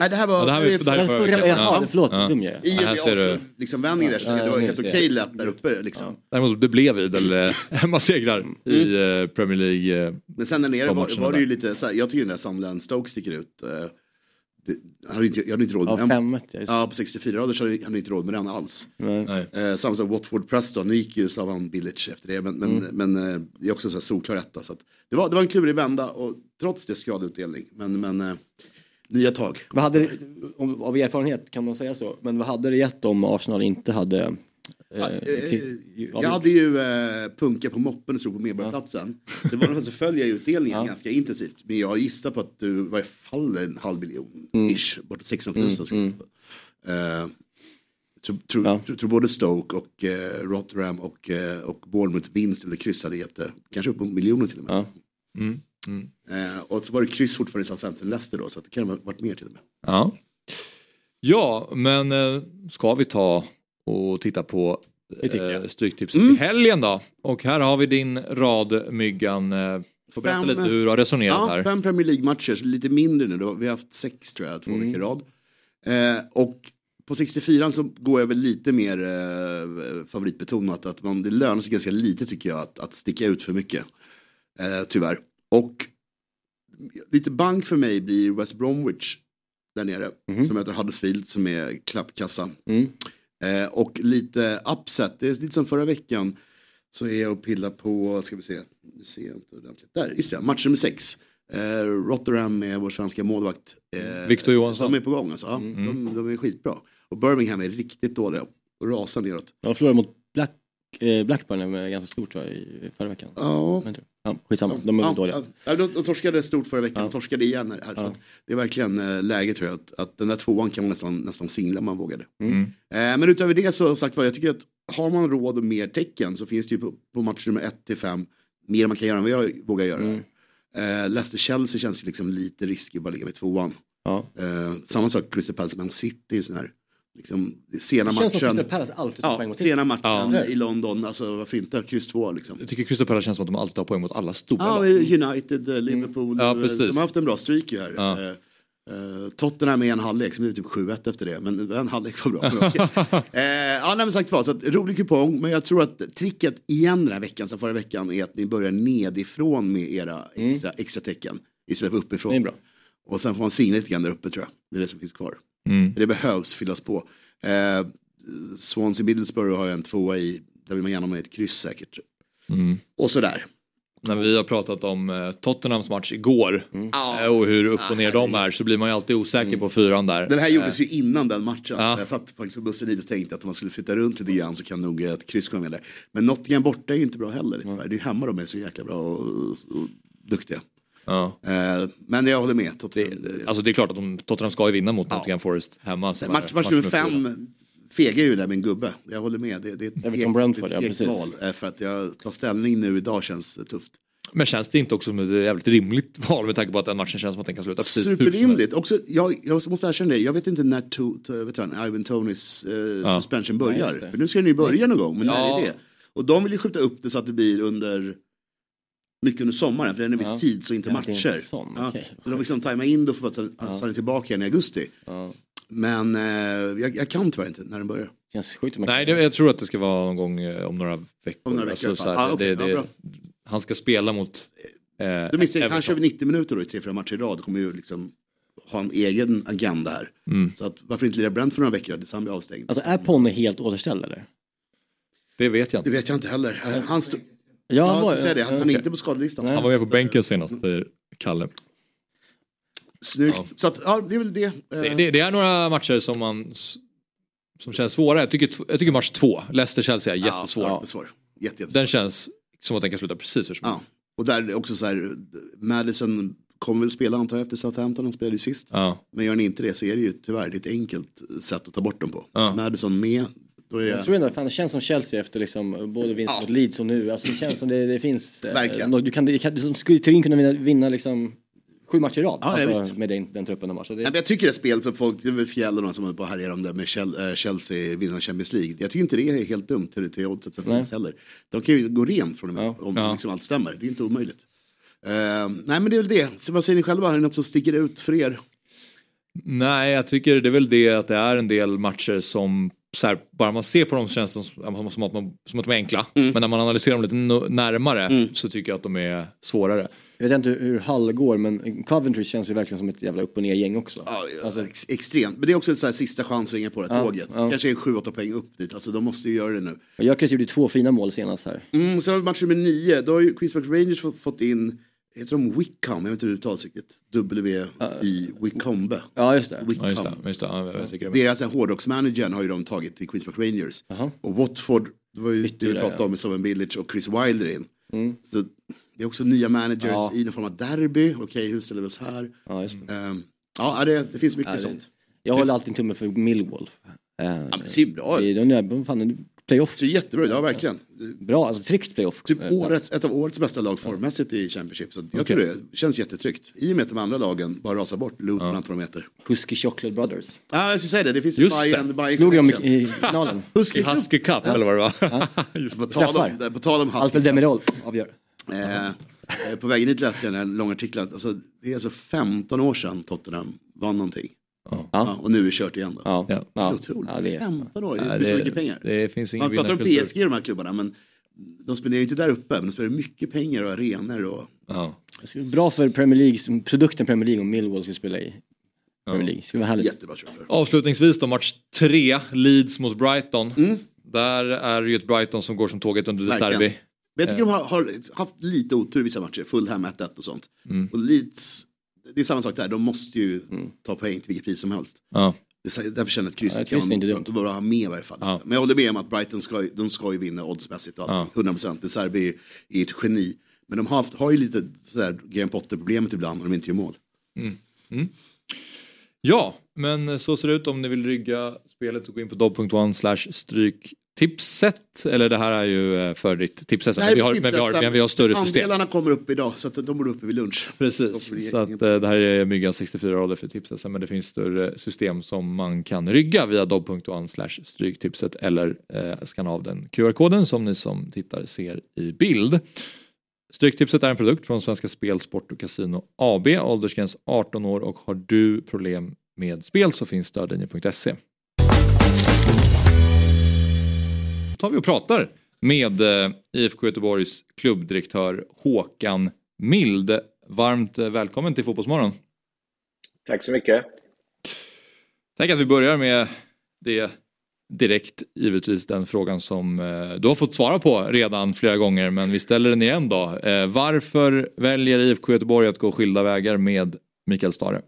Nej, det här var... Ja, det här är- det här förra förra, jaha, Ja. förlåt, Ja. dum jag är. I och ser med du. också, liksom där så Ja, det var helt okej lätt där uppe liksom. Däremot det blev idel eh, hemmasegrar i eh, Premier League. Eh, Men sen där nere var, var det ju lite så här, jag tycker den där Sunderland Stoke sticker ut. Eh, Det, jag hade inte, jag hade inte råd Ja, med den. femmet, ja, det. Ja, på 64 rader så hade jag inte råd med den alls. Eh, samma som Watford Preston, nu gick ju Slavan Bilic efter det. Men, men, men eh, det är också så här solklar etta. Så att det, var, det var en klurig vända och trots det skadutdelning. Men, men eh, nya tag. Vad hade, om, av erfarenhet kan man säga så, men vad hade det gett om Arsenal inte hade... Eh, Eh, kri- jag hade ju eh, punka på moppen och stod på Medborgarplatsen. Det var så följer jag utdelningen Ja. ganska intensivt. Men jag gissar på att du i varje fall en halv miljon Mm. ish, bortåt 600 000. Mm, Mm, Eh, tror, Ja. tror, tror både Stoke och eh, Rotterdam och, eh, och Bournemouth vinst eller kryss hade gett det. Kanske upp mot miljoner till och med. Ja. Mm. Mm. Eh, och så var det kryss fortfarande i Southampton Leicester då, så att det kan ha varit mer till och med. Ja. Ja, men eh, ska vi ta och titta på eh. Stryktipset Mm. i helgen då? Och här har vi din rad Myggan. Eh, får berätta Fem- lite hur du har resonerat Ja, här. fem Premier League-matcher, lite mindre nu. Då. Vi har haft sex tror jag, två Mm. veckor i rad. Eh, och på 64 så går jag väl lite mer eh, favoritbetonat. Att man, det lönar sig ganska lite tycker jag att, att sticka ut för mycket. Eh, tyvärr. Och lite bank för mig blir West Bromwich där nere. Som heter Huddersfield som är klappkassa. Eh, och lite upset, det är lite som förra veckan. Så är jag och pillar på, ska vi se, nu ser jag inte ordentligt. Där, just det, match nummer sex. Eh, Rotherham med vår svenska målvakt. Eh, Victor Johansson. De är på gång alltså. Ja, de, de är skitbra. Och Birmingham är riktigt dåliga och rasar neråt. Jag förlorade mot Black, Blackburn med ganska stort va, i förra veckan. Ja. Men, ja, skitsamma, de är Ja, dåliga. Ja, de, de torskade stort förra veckan, de torskade igen här. här så att det är verkligen eh, läge tror jag, att, att den där tvåan kan man nästan, nästan singla om man vågade. Mm. Eh, men utöver det så sagt vad jag tycker att har man råd och mer tecken så finns det ju på, på match nummer 1 till 5 mer man kan göra än vad jag vågar göra. Mm. Eh, Leicester-Chelsea känns ju liksom lite riskig att bara ligga vid tvåan. Ja. Eh, samma sak Crystal Palace Man City, sån här, liksom, sena Det känns som matchen. Palace alltid tar Ja, poäng mot sena matchen Ja. i London, alltså varför inte, kryss 2 liksom. Jag tycker Crystal Palace känns som att de alltid har poäng mot alla stora Ja, lag. United, eh, Liverpool, Ja, eh, precis. de har haft en bra streak ju här. Ja. Eh, Tottenham med en halvlek, så blir typ 7-1 efter det. Men en halvlek var bra. eh, ja, nej, men sagt vad, så att, rolig kupong. Men jag tror att tricket igen den här veckan, som förra veckan, är att ni börjar nedifrån med era extra, extra tecken. Istället för uppifrån. Mm. Det är bra. Och sen får man singla lite grann där uppe tror jag. Det är det som finns kvar. Mm. Det behövs fyllas på. Eh, Swansea Middlesbrough har jag en tvåa i. Där vill man gärna ha med ett kryss säkert. Mm. Och sådär. När vi har pratat om eh, Tottenhams match igår Mm. eh, och hur upp och ner de är så blir man ju alltid osäker på fyran där. Den här Eh, gjordes ju innan den matchen. Ja. Jag satt faktiskt på bussen dit och tänkte att om man skulle flytta runt lite grann så kan nog ett kryss komma med där. Men Nottingham borta är ju inte bra heller. tyvärr. Det är ju hemma de är så jäkla bra och, och, och duktiga. Ja. Eh, men jag håller med. Tottenham, Det, alltså det är klart att de, Tottenham ska ju vinna mot Nottingham Forest hemma. match, är match nummer fem fegar ju där med en gubbe. Jag håller med. Det, det är ett Everton Brentford, ett ja, precis. val. eh, För att jag tar ställning nu idag känns tufft. Men känns det inte också som ett jävligt rimligt val med tanke på att den matchen känns som att den kan sluta precis? Superrimligt. Också, jag, jag måste erkänna det, jag vet inte när to, to, vet du, Ivan Tonys eh, Ja. suspension börjar. det. För nu ska den ju börja någon gång, men när Ja. är det? Och de vill ju skjuta upp det så att det blir under mycket under sommaren, för det är en viss Ja. tid så inte Ja, det matcher. sån, Ja. okej. Så de liksom tajmar in då för att ta Ja. tillbaka igen i augusti. Ja. Men eh, jag, jag kan tyvärr inte när den börjar. Känns sjukt Nej, det, jag tror att det ska vara någon gång eh, om några veckor. Om några veckor i alla så fall. här, Ah, okej, det, det, han ska spela mot... Eh, Då misstänker jag, han kör 90 minuter då i tre, fyra matcher i rad och kommer ju liksom ha en egen agenda här. Mm. Så att, varför inte lira Brent för några veckor tills han blir avstängd? Alltså är Ponne helt återställd eller? Det vet jag Det inte. vet jag inte heller. Eh, Han, stod, Ja, han var- säga det. han, ja, han är inte på skadelistan. Nej. Han var med på bänken senast, säger Kalle. Snyggt. Ja. Så att, ja, det är väl det. Eh, Det, det, det är några matcher som man... Som känns svåra. Jag tycker, jag tycker match två, Leicester-Chelsea är jättesvår. Ja, jättesvår. Jätte, jättesvår. Den känns som att den kan sluta precis hur som helst. Ja. Och där är också så här, Madison kommer väl spela antar jag efter Southampton, han spelade ju sist. Ja. Men gör ni inte det så är det ju tyvärr det är ett enkelt sätt att ta bort dem på. Ja. Madison med, då är Jag tror ändå, fan, det känns som Chelsea efter liksom, både vinst mot Leeds och nu. Alltså, det känns som det, det finns... eh, Verkligen. Du, kan, du, kan, du skulle i teorin kunna vinna, vinna liksom, sju matcher i rad. Ja, ja, alltså, visst. med den, den truppen de har. Så det, jag tycker det spelet som folk, det är väl Fjäll och någon som håller på att härja om det med eh, Chelsea vinner Champions League. Jag tycker inte det är helt dumt till, till oddset som finns heller. De kan ju gå rent från Ja. om Ja. liksom allt stämmer. Det är inte omöjligt. Eh, nej men det är väl det. Så vad säger ni själva? Är det något som sticker ut för er? Nej, jag tycker det är väl det att det är en del matcher som här, bara man ser på dem känns det som, som, att, man, som att de är enkla. Mm. Men när man analyserar dem lite närmare så tycker jag att de är svårare. Jag vet inte hur Hull går, men Coventry känns ju verkligen som ett jävla upp och ner gäng också. Ja, Alltså, ex- extremt. Men det är också en sån här sista chans att ringa på det Ja, tåget. ja. Kanske en 7-8 poäng upp dit. Alltså de måste ju göra det nu. och Gyökeres gjorde två fina mål senast här. Mm, sen har vi match nummer 9. Då har ju Queens Park Rangers fått in, heter de Wickham? Jag vet inte hur det uttalas riktigt. W i Wickhombe. Ja, just det. Ja, just det. Wickham. Just det. Ja, jag tycker det är Deras alltså, hårdrocksmanagern har ju de tagit till Queens Park Rangers. Jaha. Och Watford, det var ju det vi Ytterligare, pratade ja. om med Soven Village och Chris Wilder in. Mm. Så det är också nya managers Ja. i någon form av derby. Okej, hur ställer vi oss här? Ja, just det. Ehm, ja, det, det finns mycket Ja, det- sånt. Jag håller alltid en tumme för Millwall. Eh, Ja, men det ser bra det- ut. de där, fan, playoff. Det ser jättebra ja verkligen. Bra, alltså tryggt playoff. Typ årets, ett av årets bästa lag formmässigt i Championship. Så jag Okej. tror det känns jättetryggt. I och med att de andra lagen bara rasar bort. Luton ja. vad de heter. Husky Chocolate Brothers. Ja, jag skulle säga det. Det finns Just en. Bayern, Bayern Slog de i- finalen? Husky, I Husky Cup, eller vad det var. På tal om, på tal om Husky Alfred Demirol avgör. Eh, eh, på vägen hit läste jag den här långa artikeln. Alltså, det är alltså 15 år sedan Tottenham vann någonting. Ja. och nu är det kört igen då. Ja. Det är otroligt. Ja, det är- 15 år, det Ja, är så mycket pengar. det finns ingen Man pratar om. PSG i de här klubbarna men de spenderar ju inte där uppe men de spenderar mycket pengar och arenor och Ja. Bra för Premier League, produkten Premier League om Millwall ska spela i Premier League. Det skulle vara härligt. jättebra tror. Avslutningsvis då, match tre, Leeds mot Brighton. Mm. Där är det ju ett Brighton som går som tåget under De Verkligen. Serbi. Men jag tycker de har, har haft lite otur i vissa matcher. Fulham 1-1 och sånt. Mm. Och Leeds, det är samma sak där. De måste ju ta poäng till vilket pris som helst. Ja. Det därför känner jag att krysset Ja, kan man dumt. de bara ha med i varje fall. Ja. Men jag håller med om att Brighton ska, de ska ju vinna oddsmässigt. och allt. 100%. Det Serbi är, är ett geni. Men de har, haft, har ju lite sådär Graham Potter-problemet ibland när de inte gör mål. Mm. Mm. Ja, men så ser det ut om ni vill rygga spelet så gå in på dobb.one slash stryktipset. Eller det här är ju eh, för ditt tipset. Men vi har, tipset, men vi har, men vi har större system. Andelarna kommer upp idag så de borde uppe vid lunch. Precis, så att, eh, det här är Myggan 64 rader för tipset. Men det finns större system som man kan rygga via slash stryktipset eller eh, skanna av den QR-koden som ni som tittar ser i bild. Stryktipset är en produkt från Svenska Spel, Sport och Casino AB. Åldersgräns 18 år och har du problem med spel så finns stödlinjen.se. tar vi och pratar med eh, IFK Göteborgs klubbdirektör Håkan Mild. Varmt eh, välkommen till Fotbollsmorgon. Tack så mycket. Tänk att vi börjar med det direkt, givetvis den frågan som eh, du har fått svara på redan flera gånger men vi ställer den igen då. Varför väljer IFK Göteborg att gå skilda vägar med Mikael Stare?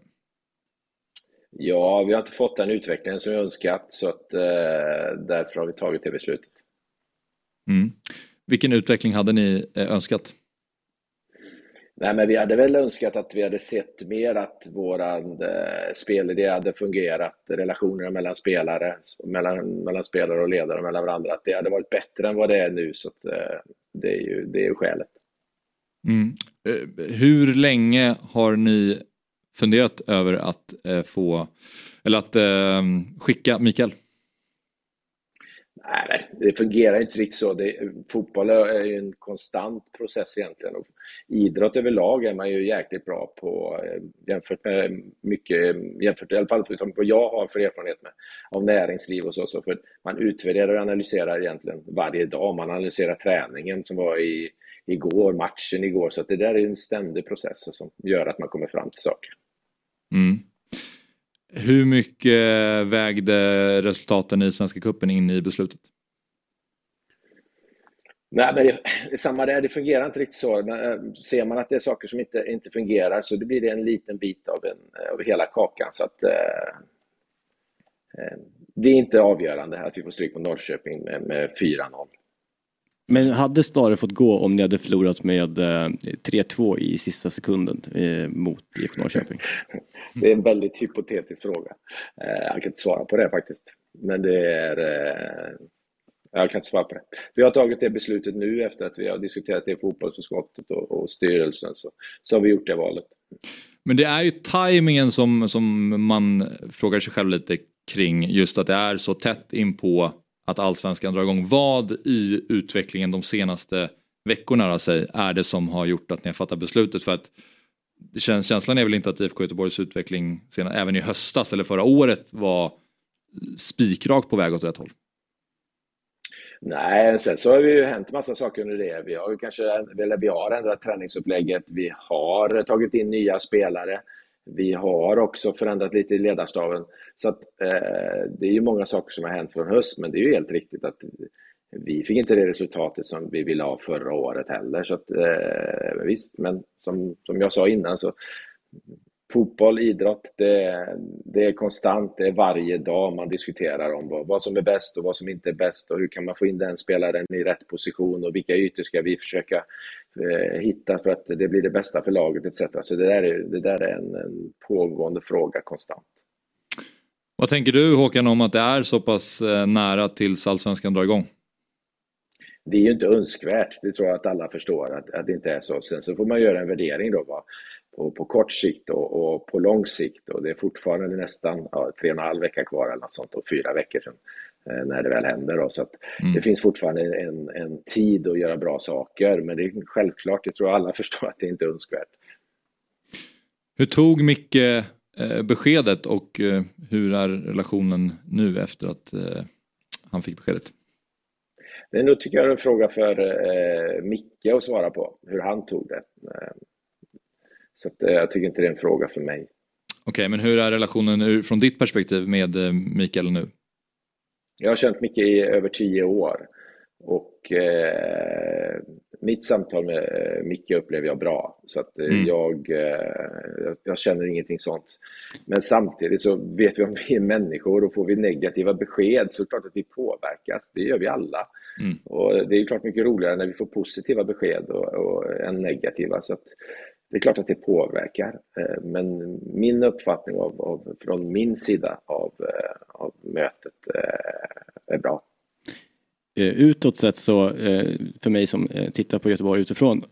Ja, vi har inte fått den utvecklingen som vi önskat så att eh, därför har vi tagit det beslutet. Mm. Vilken utveckling hade ni eh, önskat? Nej, men vi hade väl önskat att vi hade sett mer att våran eh, spelidé hade fungerat, relationerna mellan spelare, mellan, mellan spelare och ledare och mellan varandra, att det hade varit bättre än vad det är nu så att eh, det är ju, det är ju skälet. Mm. Hur länge har ni funderat över att eh, få, eller att eh, skicka Mikael? Nej, det fungerar inte riktigt så. Det, fotboll är ju en konstant process egentligen. Och idrott överlag är man ju jäkligt bra på eh, jämfört med mycket, jämfört i alla fall vad jag har för erfarenhet med, av näringsliv och så. så för man utvärderar och analyserar egentligen varje dag. Man analyserar träningen som var i, igår, matchen igår. Så att det där är en ständig process som gör att man kommer fram till saker. Mm. Hur mycket vägde resultaten i Svenska Cupen in i beslutet? Nej, men det, det är samma där, det fungerar inte riktigt så. Men, eh, Ser man att det är saker som inte, inte fungerar så det blir det en liten bit av, en, eh, av hela kakan. Så att, eh, eh, det är inte avgörande att vi får stryk på Norrköping med, med 4-0. Men hade Stare fått gå om ni hade förlorat med eh, 3-2 i sista sekunden eh, mot IFK Norrköping? Det är en väldigt hypotetisk fråga. Eh, jag kan inte svara på det faktiskt. Men det är... Eh, jag kan inte svara på det. Vi har tagit det beslutet nu efter att vi har diskuterat det i fotbollsutskottet och, och styrelsen. Så, så har vi gjort det valet. Men det är ju tajmingen som, som man frågar sig själv lite kring. Just att det är så tätt in på att allsvenskan drar igång. Vad i utvecklingen de senaste veckorna då, säg, är det som har gjort att ni har fattat beslutet? För att känns, känslan är väl inte att IFK Göteborgs utveckling sen, även i höstas eller förra året var spikrakt på väg åt rätt håll? Nej, sen så har det ju hänt massa saker under det. Vi har ju kanske, eller vi har ändrat träningsupplägget. Vi har tagit in nya spelare. Vi har också förändrat lite i ledarstaven. Så att eh, det är ju många saker som har hänt från höst, men det är ju helt riktigt att vi fick inte det resultatet som vi ville ha förra året heller. Så att, eh, visst, men som, som jag sa innan så fotboll, idrott, det, det är konstant, det är varje dag man diskuterar om vad, vad som är bäst och vad som inte är bäst och hur kan man få in den spelaren i rätt position och vilka ytor ska vi försöka hitta för att det blir det bästa för laget etc. Så det där är, det där är en, en pågående fråga konstant. Vad tänker du Håkan om att det är så pass eh, nära tills allsvenskan drar igång? det är ju inte önskvärt. Det tror jag att alla förstår att, att det inte är så. Sen så får man göra en värdering då va? På, på kort sikt och, och, på lång sikt och det är fortfarande nästan ja, tre och en halv vecka kvar eller något sånt och fyra veckor sedan eh, när det väl händer. Då. Så att Mm. Det finns fortfarande en, en tid att göra bra saker men det är självklart, jag tror alla förstår att det inte är önskvärt. Hur tog Micke eh, beskedet och eh, hur är relationen nu efter att eh, han fick beskedet? Det är nog, tycker jag, en fråga för eh, Micke att svara på, hur han tog det. Eh, så att, eh, jag tycker inte det är en fråga för mig. Okej, men hur är relationen från ditt perspektiv med eh, Mikael nu? Jag har känt Micke i över tio år och eh, mitt samtal med eh, Micke upplever jag bra. Så att eh, Mm. jag, eh, jag, jag känner ingenting sånt. Men samtidigt så vet vi om vi är människor och får vi negativa besked så är det klart att vi påverkas. Det gör vi alla. Mm. Och det är ju klart mycket roligare när vi får positiva besked och, och, än negativa. Så att det är klart att det påverkar. Eh, men min uppfattning av, av, från min sida av, eh, av mötet eh, är bra. Utåt sett så, för mig som tittar på Göteborg utifrån,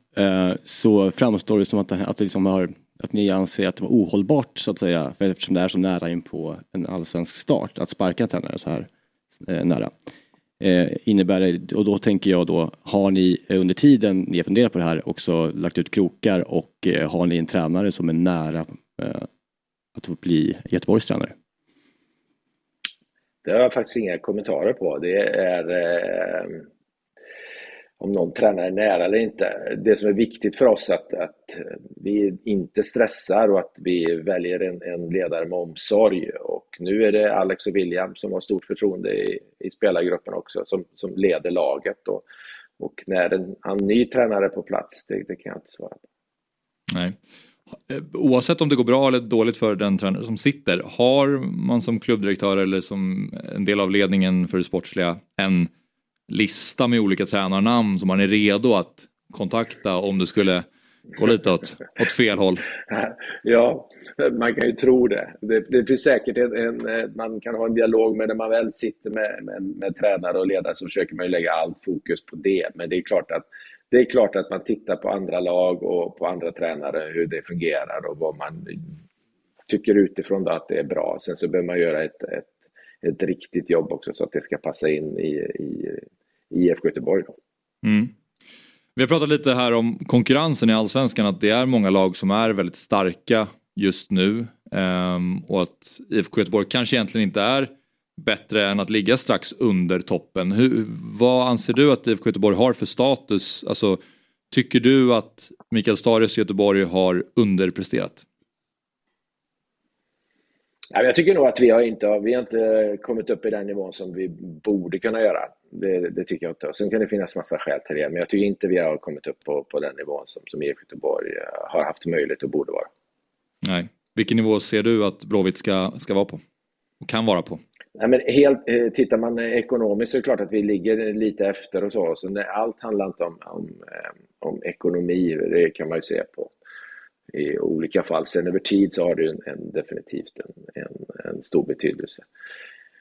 så framstår det som att, att, det liksom har, att ni anser att det var ohållbart så att säga, eftersom det är så nära in på en allsvensk start, att sparka en tränare så här nära. Eh, innebär det, och då tänker jag då, har ni under tiden ni har funderat på det här också lagt ut krokar och eh, har ni en tränare som är nära eh, att bli Göteborgs tränare? Det har jag faktiskt inga kommentarer på. Det är eh, om någon tränare är nära eller inte. Det som är viktigt för oss är att, att vi inte stressar och att vi väljer en, en ledare med omsorg. Och nu är det Alex och William som har stort förtroende i, i spelargruppen också, som, som leder laget. Och, och när en, en ny tränare är på plats, det, det kan jag inte svara på. Nej. Eh, oavsett om det går bra eller dåligt för den tränare som sitter, har man som klubbdirektör eller som en del av ledningen för det sportsliga en lista med olika tränarnamn som man är redo att kontakta om det skulle gå lite åt, åt fel håll? Ja, man kan ju tro det. Det, det finns säkert en, en, man kan ha en dialog med när man väl sitter med, med, med tränare och ledare så försöker man ju lägga allt fokus på det. Men det är klart att det är klart att man tittar på andra lag och på andra tränare, hur det fungerar och vad man tycker utifrån då att det är bra. Sen så behöver man göra ett, ett, ett riktigt jobb också så att det ska passa in i, i, i IFK Göteborg. Mm. Vi har pratat lite här om konkurrensen i allsvenskan, att det är många lag som är väldigt starka just nu ehm, och att IFK Göteborg kanske egentligen inte är bättre än att ligga strax under toppen. Hur, vad anser du att IFK Göteborg har för status? Alltså, tycker du att Mikael Starius Göteborg har underpresterat? Jag tycker nog att vi har inte, vi har inte kommit upp i den nivån som vi borde kunna göra. Det, det tycker jag inte. Sen kan det finnas massa skäl till det, men jag tycker inte vi har kommit upp på, på den nivån som, som IFK Göteborg eh, har haft möjlighet och borde vara. Nej. Vilken nivå ser du att Blåvitt ska, ska vara på? Och kan vara på? Nej, men helt, eh, tittar man ekonomiskt så är det klart att vi ligger lite efter och så. så allt handlar inte om, om, eh, om ekonomi, det kan man ju se på i olika fall. Sen över tid så har det en, en, definitivt en, en, en stor betydelse.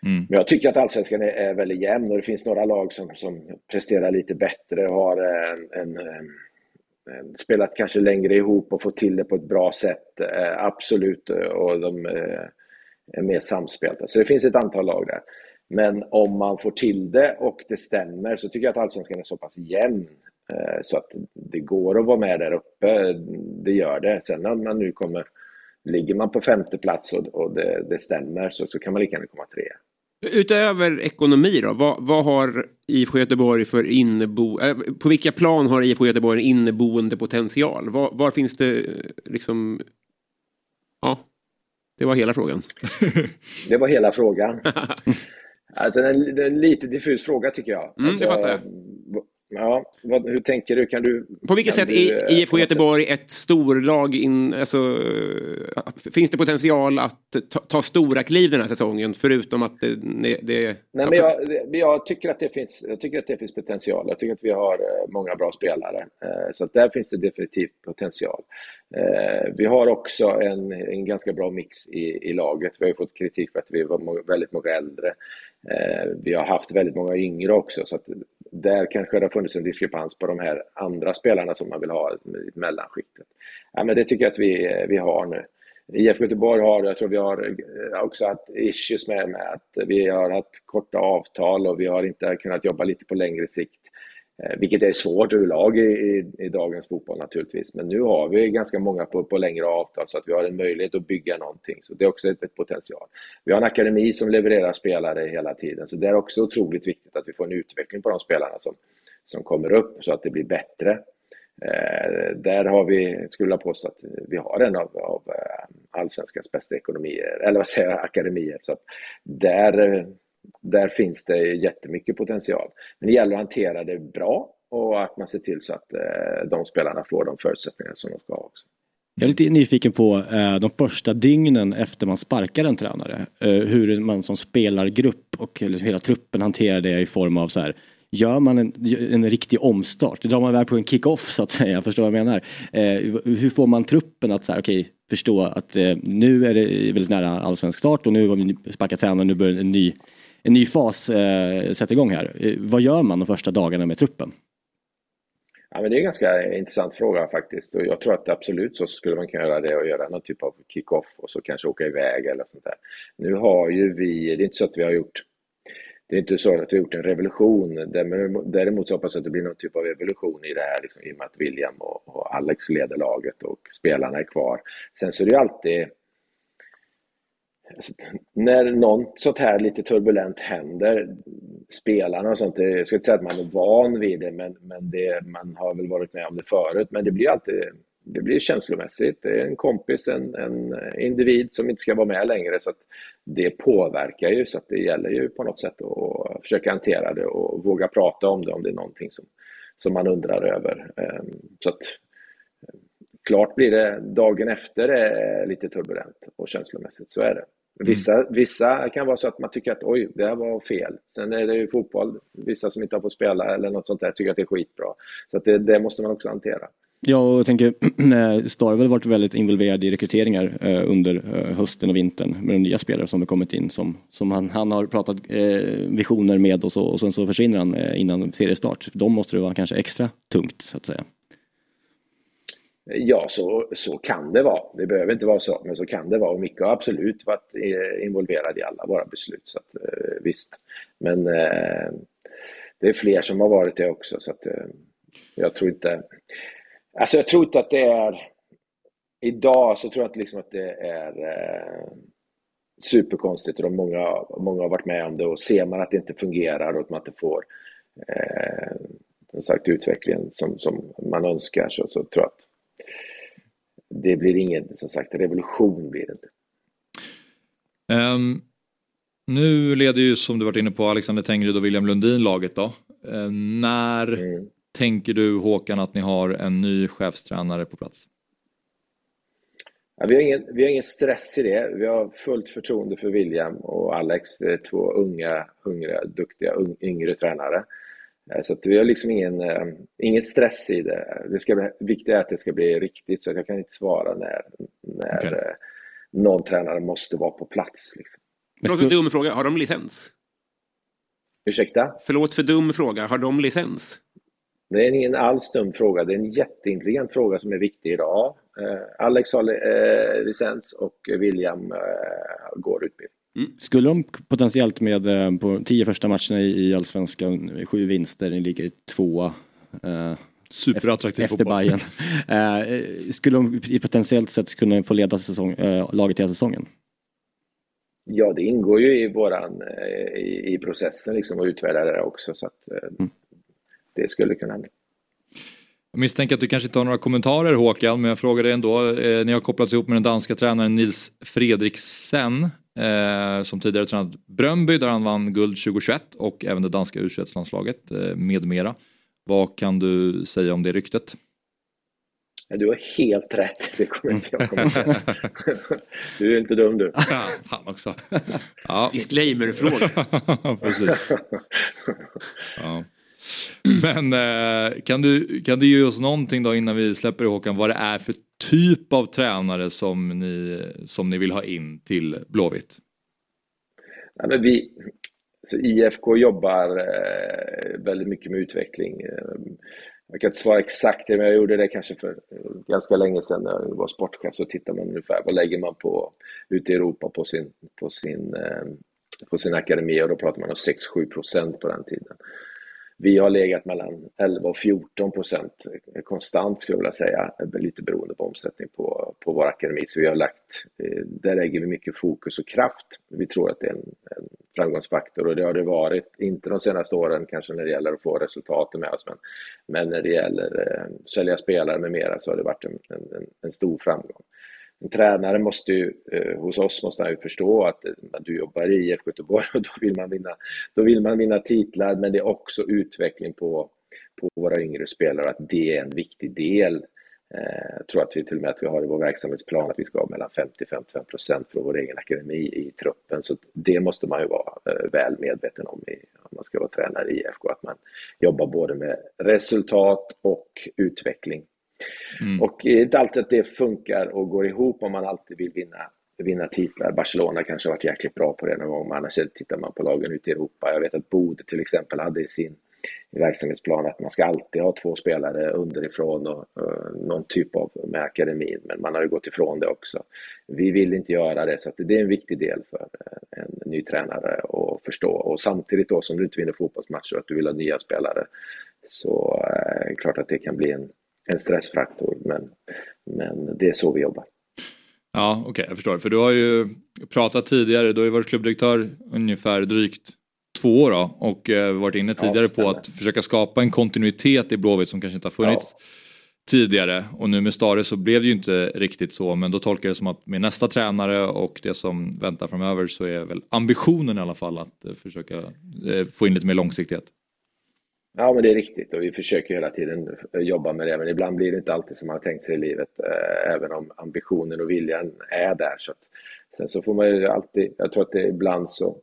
Mm. Men jag tycker att allsvenskan är, är väldigt jämn och det finns några lag som, som presterar lite bättre och har en, en, en, spelat kanske längre ihop och fått till det på ett bra sätt. Eh, absolut, och de eh, är mer samspelta. Så det finns ett antal lag där. Men om man får till det och det stämmer så tycker jag att allsvenskan är så pass jämn eh, så att det går att vara med där uppe. Det gör det. Sen när man nu kommer, ligger man på femte plats och, och det, det stämmer så, så kan man lika gärna komma trea. Utöver ekonomi då, vad, vad har IFK Göteborg för innebo... Eh, på vilka plan har IFK Göteborg en inneboende potential? Var, var finns det eh, liksom... Ja, det var hela frågan. Det var hela frågan. Alltså, en, det är en lite diffus fråga tycker jag. Mm, alltså, det fattar jag. Ja, vad, hur tänker du? Kan du På vilket sätt du, är eh, IFK Göteborg ett storlag? In, alltså, finns det potential att ta, ta stora kliv den här säsongen? Förutom att det... det Nej, men jag, det- jag, tycker att det finns, jag tycker att det finns potential. Jag tycker att vi har eh, många bra spelare. Eh, Så där finns det definitivt potential. Eh, Vi har också en, en ganska bra mix i, i laget. Vi har ju fått kritik för att vi var må- väldigt många äldre. Eh, Vi har haft väldigt många yngre också. Så att där kanske det har funnits en diskrepans på de här andra spelarna som man vill ha i mellanskiktet. Ja, men det tycker jag att vi, vi har nu. IFK Göteborg har, jag tror vi har eh, också haft issues med, med att vi har haft korta avtal och vi har inte kunnat jobba lite på längre sikt. Eh, vilket är svårt överlag i, i, i, dagens fotboll naturligtvis. Men nu har vi ganska många på, på längre avtal så att vi har en möjlighet att bygga någonting. Så det är också ett, ett, potential. Vi har en akademi som levererar spelare hela tiden. Så det är också otroligt viktigt att vi får en utveckling på de spelarna som, som kommer upp så att det blir bättre. Eh, där har vi, skulle jag påstå att vi har en av, av eh, allsvenskans bästa ekonomier, eller vad säger jag, akademier. Så att där eh, där finns det jättemycket potential. Men det gäller att hantera det bra och att man ser till så att eh, de spelarna får de förutsättningar som de ska ha också. Jag är lite nyfiken på eh, de första dygnen efter man sparkar en tränare. Eh, hur man som spelargrupp och hela truppen hanterar det i form av så här Gör man en, en riktig omstart, drar man iväg på en kick-off så att säga, förstår vad jag menar? Hur får man truppen att så här, okay, förstå att nu är det väldigt nära allsvensk start och nu har vi sparkat tränaren, nu börjar en ny en ny fas eh, sätter igång här. Eh, vad gör man de första dagarna med truppen? Ja, men det är en ganska intressant fråga faktiskt och jag tror att absolut så skulle man kunna göra det och göra någon typ av kick-off och så kanske åka iväg eller sånt där. Nu har ju vi, det är inte så att vi har gjort det är inte så att vi har gjort en revolution. Däremot så hoppas jag att det blir någon typ av evolution i det här liksom, i och med att William och, och Alex leder laget och spelarna är kvar. Sen så är det ju alltid när något sånt här lite turbulent händer, spelarna och sånt, jag ska inte säga att man är van vid det, men, men det, man har väl varit med om det förut, men det blir alltid det blir känslomässigt. Det är en kompis, en, en individ som inte ska vara med längre. så att Det påverkar ju, så att det gäller ju på något sätt att försöka hantera det och våga prata om det om det är någonting som, som man undrar över. Ehm, så att, klart blir det dagen efter är lite turbulent och känslomässigt, så är det. Mm. Vissa, vissa kan vara så att man tycker att oj, det här var fel. Sen är det ju fotboll, vissa som inte har fått spela eller något sånt där tycker att det är skitbra. Så det, det måste man också hantera. Ja, och jag tänker, Star har varit väldigt involverad i rekryteringar eh, under eh, hösten och vintern med de nya spelare som har kommit in som, som han, han har pratat eh, visioner med och, så, och sen så försvinner han eh, innan seriestart. De måste det vara kanske extra tungt så att säga. Ja, så, så kan det vara. Det behöver inte vara så, men så kan det vara. Och Micke har absolut varit involverad i alla våra beslut, så att, eh, visst. Men eh, det är fler som har varit det också, så att eh, jag tror inte... Alltså jag tror inte att det är... Idag så tror jag inte liksom att det är superkonstigt och många, många har varit med om det och ser man att det inte fungerar och att man inte får eh, som sagt, utvecklingen som, som man önskar så, så tror jag att det blir ingen, som sagt, revolution blir det inte. Um, nu leder ju som du varit inne på Alexander Tengryd och William Lundin laget då. Uh, när mm. tänker du Håkan att ni har en ny chefstränare på plats? Ja, vi, har ingen, vi har ingen stress i det. Vi har fullt förtroende för William och Alex. Det är två unga, hungriga, duktiga, yngre tränare. Eh, så vi har liksom ingen, eh, ingen stress i det. Det ska bli, viktiga är att det ska bli riktigt, så jag kan inte svara när, när okay. Eh, någon tränare måste vara på plats. Liksom. Förlåt för dum fråga, har de licens? Ursäkta? Förlåt för dum fråga, har de licens? Det är ingen alls dum fråga, det är en jätteintelligent fråga som är viktig idag. Alex har licens och William går utbildning. Mm. Skulle de potentiellt med eh, på tio första matcherna i Allsvenskan, sju vinster, ni ligger tvåa. Eh, Superattraktiv efter Bayern. eh, skulle de potentiellt sett kunna få leda säsong, eh, laget hela säsongen? Ja, det ingår ju i våran eh, i, i processen liksom att utvärdera det också så att eh, mm. det skulle kunna hända. Jag misstänker att du kanske inte har några kommentarer Håkan, men jag frågar dig ändå. Eh, ni har kopplats ihop med den danska tränaren Nils Fredriksen eh, som tidigare tränat Bröndby där han vann guld 2021 och även det danska u landslaget eh, med mera. Vad kan du säga om det ryktet? du har helt rätt, det kommer inte jag komma säga. Du är inte dum du. Ja, fan också. Ja. Disclaimer-fråga. Precis. Ja. Men eh, kan, du, kan du ge oss någonting då innan vi släpper Håkan vad det är för typ av tränare som ni, som ni vill ha in till Blåvitt? Ja, men vi, så IFK jobbar eh, väldigt mycket med utveckling. Eh, jag kan inte svara exakt, men jag gjorde det kanske för eh, ganska länge sedan när jag var sportchef. Så tittar man ungefär, vad lägger man på ute i Europa på sin, på sin, eh, på sin akademi och då pratar man om 6-7 procent på den tiden. Vi har legat mellan 11 och 14 procent konstant skulle jag vilja säga, lite beroende på omsättning på, på vår akademi. Så vi har lagt, eh, där lägger vi mycket fokus och kraft. Vi tror att det är en, en framgångsfaktor och det har det varit, inte de senaste åren kanske när det gäller att få resultaten med oss, men, men när det gäller eh, sälja spelare med mera så har det varit en, en, en stor framgång en tränare måste ju, eh, hos oss måste han ju förstå att eh, du jobbar i IFK Göteborg och då vill man vinna, då vill man vinna titlar, men det är också utveckling på, på våra yngre spelare, att det är en viktig del. Eh, jag tror att vi till och med att vi har i vår verksamhetsplan att vi ska ha mellan 50-55 procent från vår egen akademi i truppen, så det måste man ju vara eh, väl medveten om i, om man ska vara tränare i IFK, att man jobbar både med resultat och utveckling. Mm. Och det är inte alltid att det funkar och går ihop om man alltid vill vinna, vinna titlar. Barcelona kanske har varit jäkligt bra på det någon gång, men annars tittar man på lagen ute i Europa. Jag vet att Bode till exempel hade i sin verksamhetsplan att man ska alltid ha två spelare underifrån och uh, någon typ av med akademin, men man har ju gått ifrån det också. Vi vill inte göra det, så att det är en viktig del för eh, en ny tränare att förstå. Och samtidigt då som du inte vinner fotbollsmatcher och att du vill ha nya spelare, så är det klart att det kan bli en en stressfaktor. Men, men det är så vi jobbar. Ja, okej, okay, jag förstår. För du har ju pratat tidigare, du har ju varit klubbdirektör ungefär drygt två år då, och eh, varit inne tidigare ja, på att försöka skapa en kontinuitet i Blåvitt som kanske inte har funnits ja. tidigare. Och nu med Stare så blev det ju inte riktigt så, men då tolkar jag det som att med nästa tränare och det som väntar framöver så är väl ambitionen i alla fall att eh, försöka eh, få in lite mer långsiktighet. Ja, men det är riktigt och vi försöker hela tiden jobba med det. Men ibland blir det inte alltid som man har tänkt sig i livet, eh, även om ambitionen och viljan är där. Så att, sen så får man ju alltid, jag tror att det är ibland så,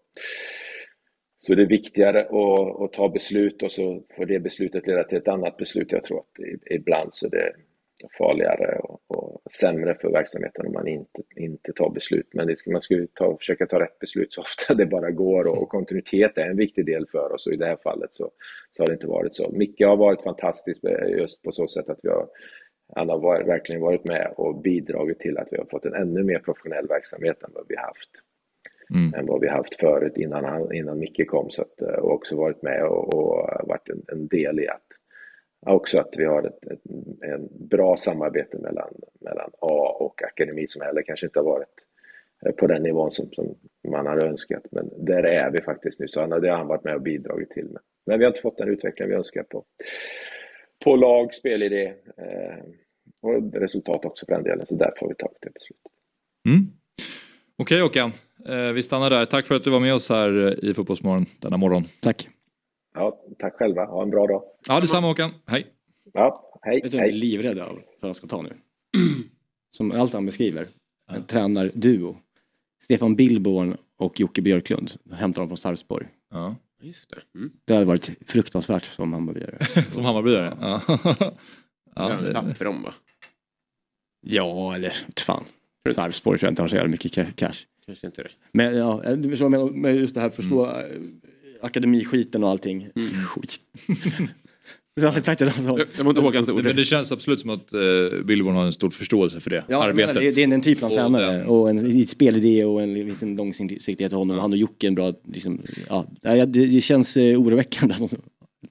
så är det viktigare att, att ta beslut och så får det beslutet leda till ett annat beslut. Jag tror att ibland så det farligare och, och, sämre för verksamheten om man inte, inte tar beslut. Men det man ska ta, försöka ta rätt beslut så ofta det bara går och, och, kontinuitet är en viktig del för oss och i det här fallet så, så har det inte varit så. Micke har varit fantastisk just på så sätt att vi har han har varit, verkligen varit med och bidragit till att vi har fått en ännu mer professionell verksamhet än vad vi haft. Mm. än vad vi haft förut innan, han, innan Micke kom. Så att, och också varit med och, och varit en, en del i att också att vi har ett, ett en bra samarbete mellan, mellan A och akademi som heller kanske inte har varit eh, på den nivån som, som man hade önskat. Men där är vi faktiskt nu, så han, det har han varit med och bidragit till. Med. Men vi har inte fått den utveckling vi önskar på, på lag, spelidé eh, och resultat också för den delen. Så därför har vi tagit det beslutet. Mm. Okej okay, Håkan, eh, vi stannar där. Tack för att du var med oss här i Fotbollsmorgon denna morgon. Tack. Ja, tack själva. Ha en bra dag. Ja, detsamma Håkan. Hej. Ja, hej. Vet du, jag är livrädd av vad jag ska ta nu. Som allt han beskriver. En tränarduo. Stefan Billborn och Jocke Björklund. Hämtar dem från Sarpsborg. Ja. Just det. Mm. det hade varit fruktansvärt som Hammarbyare. som Hammarbyare? Ja. ja, det... Tapp för dem va? Ja, eller fan. Sarpsborg tror jag inte har så jävla mycket cash. Kanske inte det. Men ja, du förstår, med just det här förstå mm akademiskiten och allting. Mm. Skit. Jag var inte Håkans ord. Men det känns absolut som att uh, Billborn har en stor förståelse för det ja, arbetet. Det, det är en typ av tränare och, och en spelidé och en liksom, långsiktighet till honom. Ja. Han och Jocke är en bra, liksom, ja, det, det känns uh, oroväckande.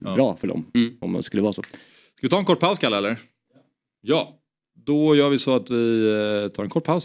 Ja. Bra för dem, mm. om det skulle vara så. Ska vi ta en kort paus Kalle eller? Ja, då gör vi så att vi uh, tar en kort paus.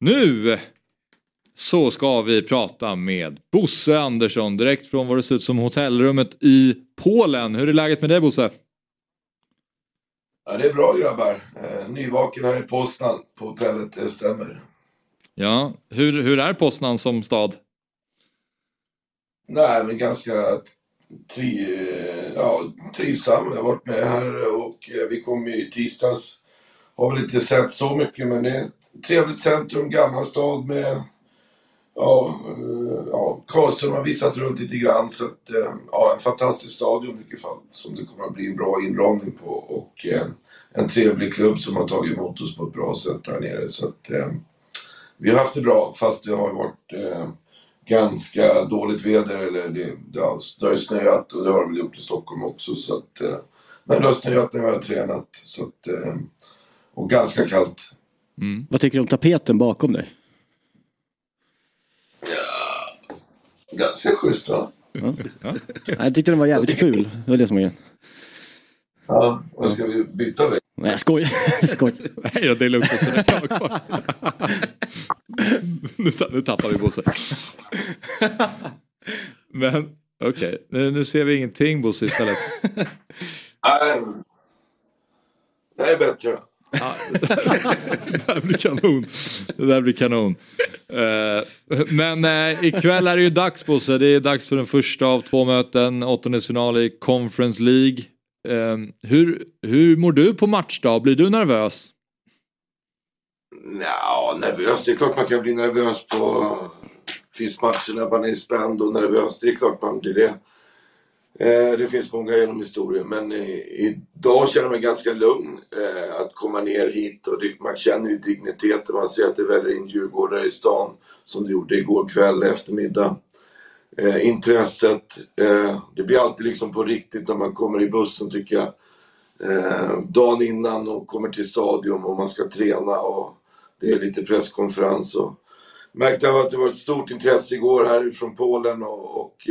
Nu så ska vi prata med Bosse Andersson direkt från vad det ser ut som hotellrummet i Polen. Hur är läget med dig Bosse? Ja, det är bra grabbar. Eh, nyvaken här i Poznan på hotellet, det stämmer. Ja, hur, hur är Poznan som stad? Nej, men ganska tri, ja, trivsam. Jag har varit med här och eh, vi kom i tisdags. Har väl inte sett så mycket, men det är trevligt centrum, gammal stad med Ja, eh, ja, Karlström har visat runt lite grann så att, eh, ja, en fantastisk stadion i vilket fall som det kommer att bli en bra inramning på och eh, en trevlig klubb som har tagit emot oss på ett bra sätt här nere så att eh, vi har haft det bra fast det har varit eh, ganska dåligt väder eller det, det, har, det har ju snöat och det har det väl gjort i Stockholm också så att eh, men det har snöat när vi har tränat så att, och ganska kallt. Vad tycker du om tapeten bakom dig? Ganska schysst va? Ja. Nej, Jag tyckte den var jävligt ful. Det var det som var grejen. Ja, vad ska vi byta väg? Nej jag skojar. Skojar. Nej, det är lugnt. Bosse. Det är nu, nu tappar vi Bosse. Men okej, nu, nu ser vi ingenting Bosse istället. Nej, det är bättre. Ja, det där blir kanon. Det där blir kanon. Eh, men eh, ikväll är det ju dags Bosse. Det är dags för den första av två möten. Åttondelsfinal i Conference League. Ehm, hur, hur mår du på matchdag? Blir du nervös? Ja, nervös. Det är klart man kan bli nervös på... finns matcher när man är spänd och nervös. Det är klart man blir det. Eh, det finns många genom historien, men eh, idag känner jag mig ganska lugn eh, att komma ner hit och det, man känner ju digniteten. Man ser att det väller in djurgårdare i stan som det gjorde igår kväll eftermiddag. Eh, intresset, eh, det blir alltid liksom på riktigt när man kommer i bussen tycker jag. Eh, dagen innan och kommer till stadion och man ska träna och det är lite presskonferens och märkte att det var ett stort intresse igår här från Polen och, och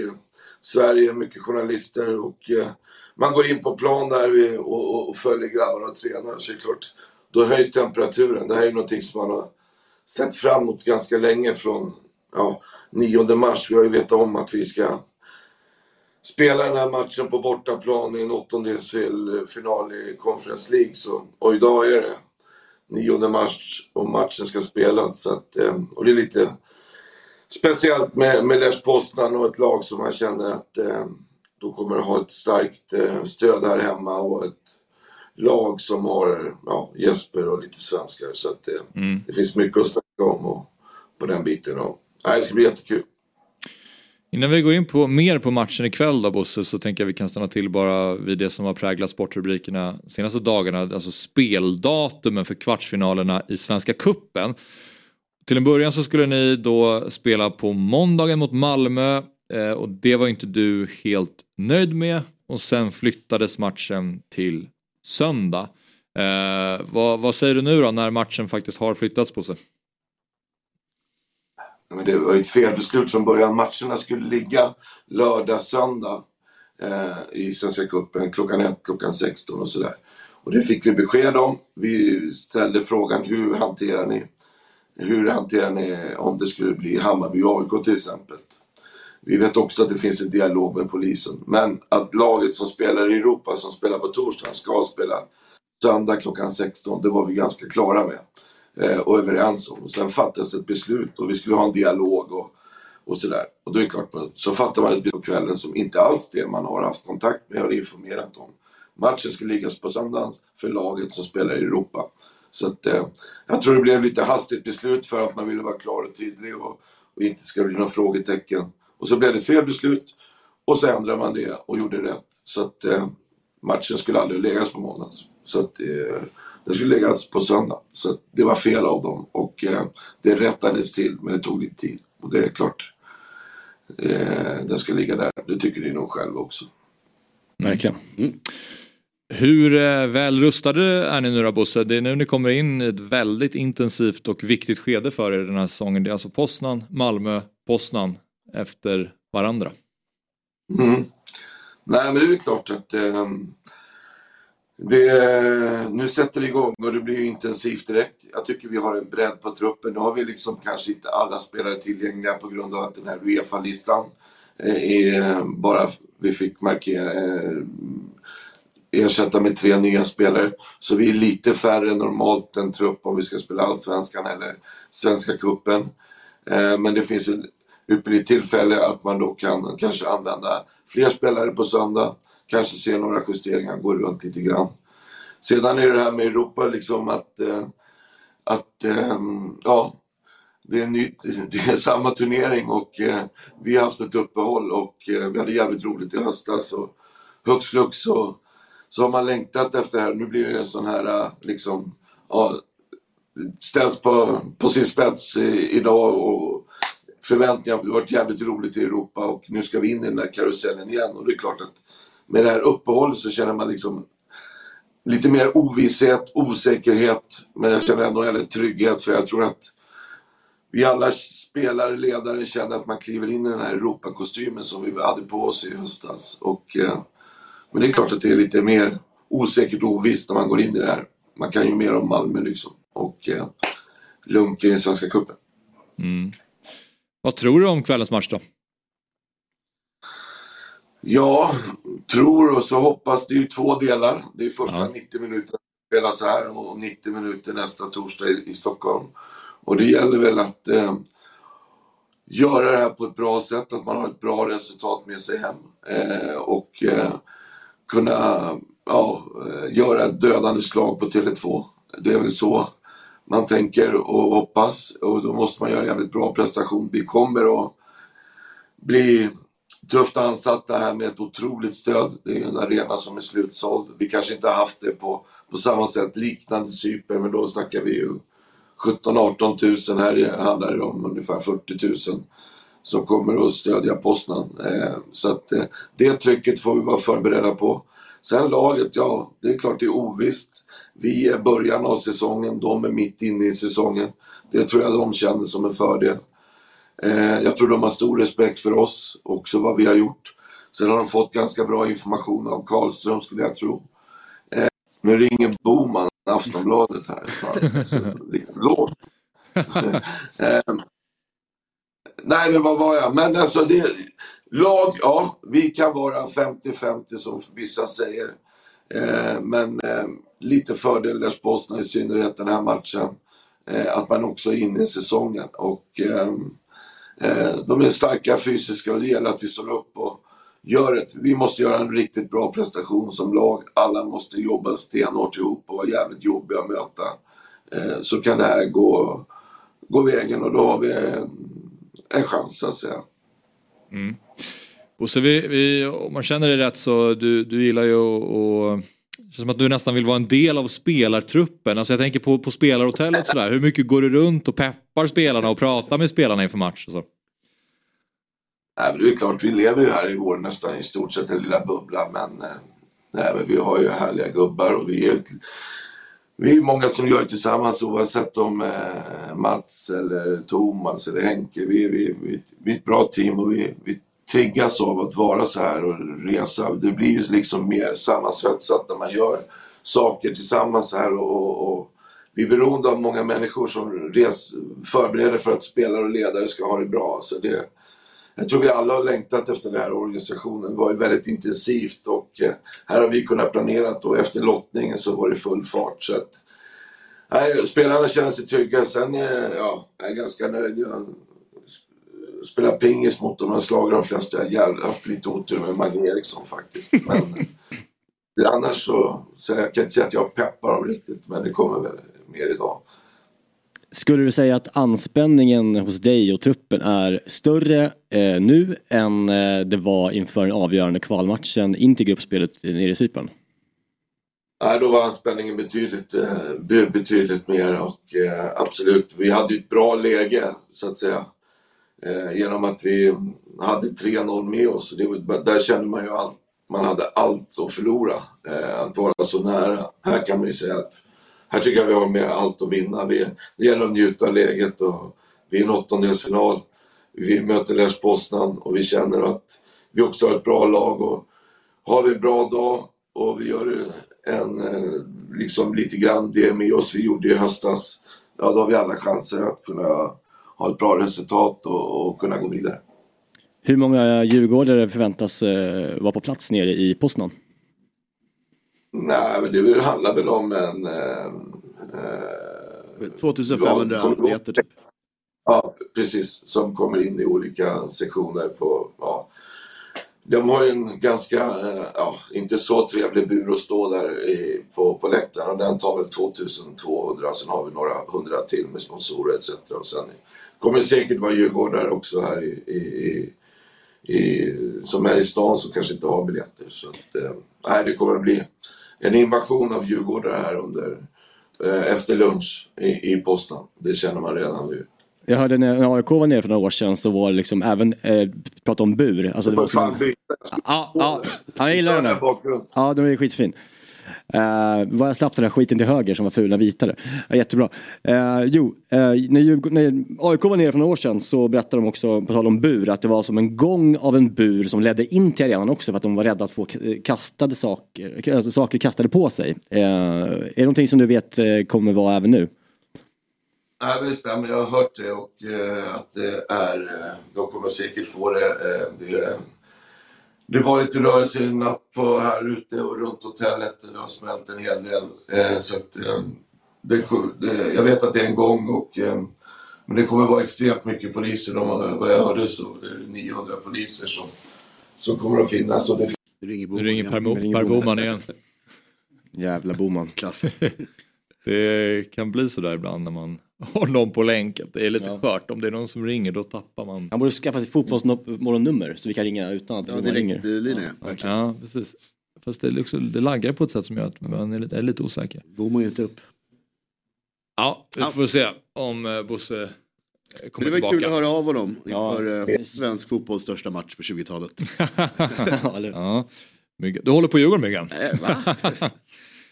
Sverige, mycket journalister och eh, man går in på plan där vi, och, och, och följer grabbarna och tränar så är klart, då höjs temperaturen. Det här är någonting som man har sett fram emot ganska länge från ja, 9 mars. Vi har ju vetat om att vi ska spela den här matchen på bortaplan i en åttondelsfinal i Conference League. Så, och idag är det 9 mars och matchen ska spelas. Så att, eh, och det är lite speciellt med, med Lech Poznan och ett lag som man känner att eh, då kommer ha ett starkt eh, stöd här hemma och ett lag som har ja, Jesper och lite svenskar. Så att det, Mm. det finns mycket att snacka om och, på den biten. Och, nej, det ska bli jättekul. Innan vi går in på mer på matchen ikväll då Bosse så tänker jag vi kan stanna till bara vid det som har präglat sportrubrikerna de senaste dagarna, alltså speldatumen för kvartsfinalerna i Svenska Kuppen. Till en början så skulle ni då spela på måndagen mot Malmö eh, och det var inte du helt nöjd med och sen flyttades matchen till söndag. Eh, vad, vad säger du nu då när matchen faktiskt har flyttats Bosse? Men det var ju ett felbeslut från början. Matcherna skulle ligga lördag, söndag eh, i Svenska cupen klockan 1, klockan 16 och sådär. Och det fick vi besked om. Vi ställde frågan hur hanterar ni, hur hanterar ni om det skulle bli Hammarby AIK till exempel. Vi vet också att det finns en dialog med polisen. Men att laget som spelar i Europa, som spelar på torsdag, ska spela söndag klockan 16, det var vi ganska klara med eh, och överens om. Och sen fattades ett beslut och vi skulle ha en dialog och, och sådär. Och då är det klart, så fattar man ett beslut på kvällen som inte alls det man har haft kontakt med och informerat om. Matchen skulle ligga på söndagen för laget som spelar i Europa. Så att, eh, jag tror det blev lite hastigt beslut för att man ville vara klar och tydlig och, och inte ska bli några frågetecken. Och så blev det fel beslut och så ändrade man det och gjorde rätt. Så att eh, matchen skulle aldrig läggas på måndag. Så att eh, den skulle läggas på söndag. Så att det var fel av dem och eh, det rättades till men det tog lite tid. Och det är klart, eh, den ska ligga där. Det tycker ni nog själva också. Verkligen. Hur eh, väl rustade är ni nu då Bosse? Det är nu ni kommer in i ett väldigt intensivt och viktigt skede för er den här säsongen. Det är alltså Poznan, Malmö, Poznan efter varandra. Mm. Nej, men det är väl klart att eh, det, nu sätter det igång och det blir ju intensivt direkt. Jag tycker vi har en bredd på truppen. Nu har vi liksom kanske inte alla spelare tillgängliga på grund av att den här Uefa-listan eh, är eh, bara vi fick markera, eh, ersätta med tre nya spelare. Så vi är lite färre än normalt en trupp om vi ska spela Allsvenskan eller Svenska Cupen. Eh, men det finns ett ypperligt tillfälle att man då kan kanske använda fler spelare på söndag. Kanske se några justeringar, gå runt lite grann. Sedan är det här med Europa liksom att, eh, att eh, ja, det är, ny, det är samma turnering och eh, vi har haft ett uppehåll och eh, vi hade jävligt roligt i höstas och hux flux så, så har man längtat efter det här. Nu blir det sån här äh, liksom, ja, ställs på, på sin spets i, idag och förväntningarna har varit jävligt roligt i Europa och nu ska vi in i den här karusellen igen och det är klart att med det här uppehållet så känner man liksom lite mer ovisshet, osäkerhet men jag känner ändå en trygghet för jag tror att vi alla spelare, ledare känner att man kliver in i den här Europakostymen som vi hade på oss i höstas. Och, eh, men det är klart att det är lite mer osäkert och ovisst när man går in i det här. Man kan ju mer om Malmö liksom och eh, Lunken i Svenska Cupen. Mm. Vad tror du om kvällens match då? Ja, tror och så hoppas. Det är ju två delar. Det är första ja. 90 minuter spelas här och 90 minuter nästa torsdag i, i Stockholm. Och det gäller väl att eh, göra det här på ett bra sätt, att man har ett bra resultat med sig hem. Eh, och eh, kunna ja, eh, göra ett dödande slag på Tele2. Det är väl så man tänker och hoppas och då måste man göra en jävligt bra prestation. Vi kommer att bli tufft ansatta här med ett otroligt stöd. Det är en arena som är slutsåld. Vi kanske inte har haft det på, på samma sätt liknande Cypern men då snackar vi ju 17-18 tusen. Här handlar det om ungefär 40 000 som kommer att stödja Poznan. Eh, så att eh, det trycket får vi vara förberedda på. Sen laget, ja, det är klart det är ovisst. Vi är början av säsongen, de är mitt inne i säsongen. Det tror jag de känner som en fördel. Eh, jag tror de har stor respekt för oss, också vad vi har gjort. Sen har de fått ganska bra information av Karlström skulle jag tro. Nu ringer Boman, Aftonbladet här. Låt. nej, men vad var jag? Men alltså, det, lag, ja, vi kan vara 50-50 som vissa säger. Eh, men eh, lite fördel Lars Bosna i synnerhet den här matchen. Eh, att man också är inne i säsongen. Och eh, eh, de är starka fysiska och det gäller att vi står upp och gör ett, vi måste göra en riktigt bra prestation som lag. Alla måste jobba stenhårt ihop och vara jävligt jobbiga att möta. Eh, så kan det här gå, gå vägen och då har vi en, en chans så att säga. Mm. Bosse, vi, vi, om man känner dig rätt så du, du gillar ju att det känns som att du nästan vill vara en del av spelartruppen. Alltså jag tänker på, på spelarhotellet och sådär. Hur mycket går du runt och peppar spelarna och pratar med spelarna inför match? Och så? Nej, men det är klart, vi lever ju här i vår nästan i stort sett den lilla bubblan. Men, eh, nej, men vi har ju härliga gubbar och vi är, vi är många som gör det tillsammans oavsett om eh, Mats eller Thomas eller Henke. Vi, vi, vi, vi är ett bra team och vi, vi triggas av att vara så här och resa. Det blir ju liksom mer sammansvetsat när man gör saker tillsammans här och, och, och vi är beroende av många människor som res, förbereder för att spelare och ledare ska ha det bra. Så det, jag tror vi alla har längtat efter den här organisationen. Det var ju väldigt intensivt och eh, här har vi kunnat planera och efter lottningen så var det full fart. Så att, nej, spelarna känner sig trygga. Sen eh, ja, jag är ganska nöjd. Jag spelar pingis mot dem. Jag har slagit de flesta. Jag har haft lite otur med Magnus Eriksson faktiskt. Men eh, annars så, så jag kan inte säga att jag peppar dem riktigt. Men det kommer väl mer idag. Skulle du säga att anspänningen hos dig och truppen är större eh, nu än eh, det var inför den avgörande kvalmatchen in till gruppspelet nere i Cypern? Nej, då var anspänningen betydligt, eh, betydligt mer och eh, absolut, vi hade ett bra läge så att säga. Eh, genom att vi hade 3-0 med oss. Det, där kände man ju att man hade allt att förlora. Eh, att vara så nära. Här kan man ju säga att här tycker jag vi har mer allt att vinna. Vi, det gäller att njuta av läget och vi är en åttondelsfinal. Vi möter Lech Poznan och vi känner att vi också har ett bra lag och har vi en bra dag och vi gör en, eh, liksom lite grann det med oss vi gjorde i höstas, ja då har vi alla chanser att kunna ha ett bra resultat och, och kunna gå vidare. Hur många djurgårdare förväntas eh, vara på plats nere i Poznan? Nej, men det handlar väl om en... Eh, eh, 2500 ja, meter typ. Ja, precis. Som kommer in i olika sektioner på... Ja. De har ju en ganska, eh, ja, inte så trevlig bur att stå där i, på, på läktaren. Och den tar väl 2200. Sen har vi några hundra till med sponsorer etc. Och sen kommer det säkert vara djurgårdare också här i, i, i i, som är i stan som kanske inte har biljetter. Så att, eh, nej, det kommer att bli en invasion av djurgårdare här under, eh, efter lunch i, i Poznan. Det känner man redan nu. Jag hörde när AIK var nere för några år sedan så var det liksom även, eh, prata om bur. Alltså, det var fan som, byta. ja, ja, jag gillar den. Ja, den är skitfin. Eh, uh, vad jag slapp den där skiten till höger som var fula vitare. Ja, jättebra. Uh, jo, uh, när, Djurg- när AIK var nere för några år sedan så berättade de också, på tal om bur, att det var som en gång av en bur som ledde in till arenan också för att de var rädda att få kastade saker, alltså saker kastade på sig. Uh, är det någonting som du vet uh, kommer vara även nu? Nej, men det stämmer. Jag har hört det och att det är... De kommer säkert få det. Eh, det, det var lite rörelse i natt på här ute och runt hotellet. Det har smält en hel del. Eh, så att, eh, det, det, jag vet att det är en gång och eh, men det kommer vara extremt mycket poliser. De, vad jag hörde så är det 900 poliser som, som kommer att finnas. Och det, Nu ringer Nu ringer Per, Mo- ringer per Boman. Boman igen. Jävla Boman. Klass. Det kan bli sådär ibland när man har någon på länk. att Det är lite Ja. skört. Om det är någon som ringer då tappar man. Han borde skaffa sig fotbollsmorgonnummer så vi kan ringa utan att Ja, Boman ringer. direktlinje. Verkligen. Ja, precis. Fast det, är liksom, det laggar på ett sätt som gör att man är lite, är lite osäker. Bommar ju inte upp. Ja, vi Ja. får se om eh, Bosse eh, kommer det var tillbaka. kul att höra av honom Ja. inför eh, svensk fotbolls största match på 20-talet. Ja, ja. Du håller på Djurgården Myggan? Va?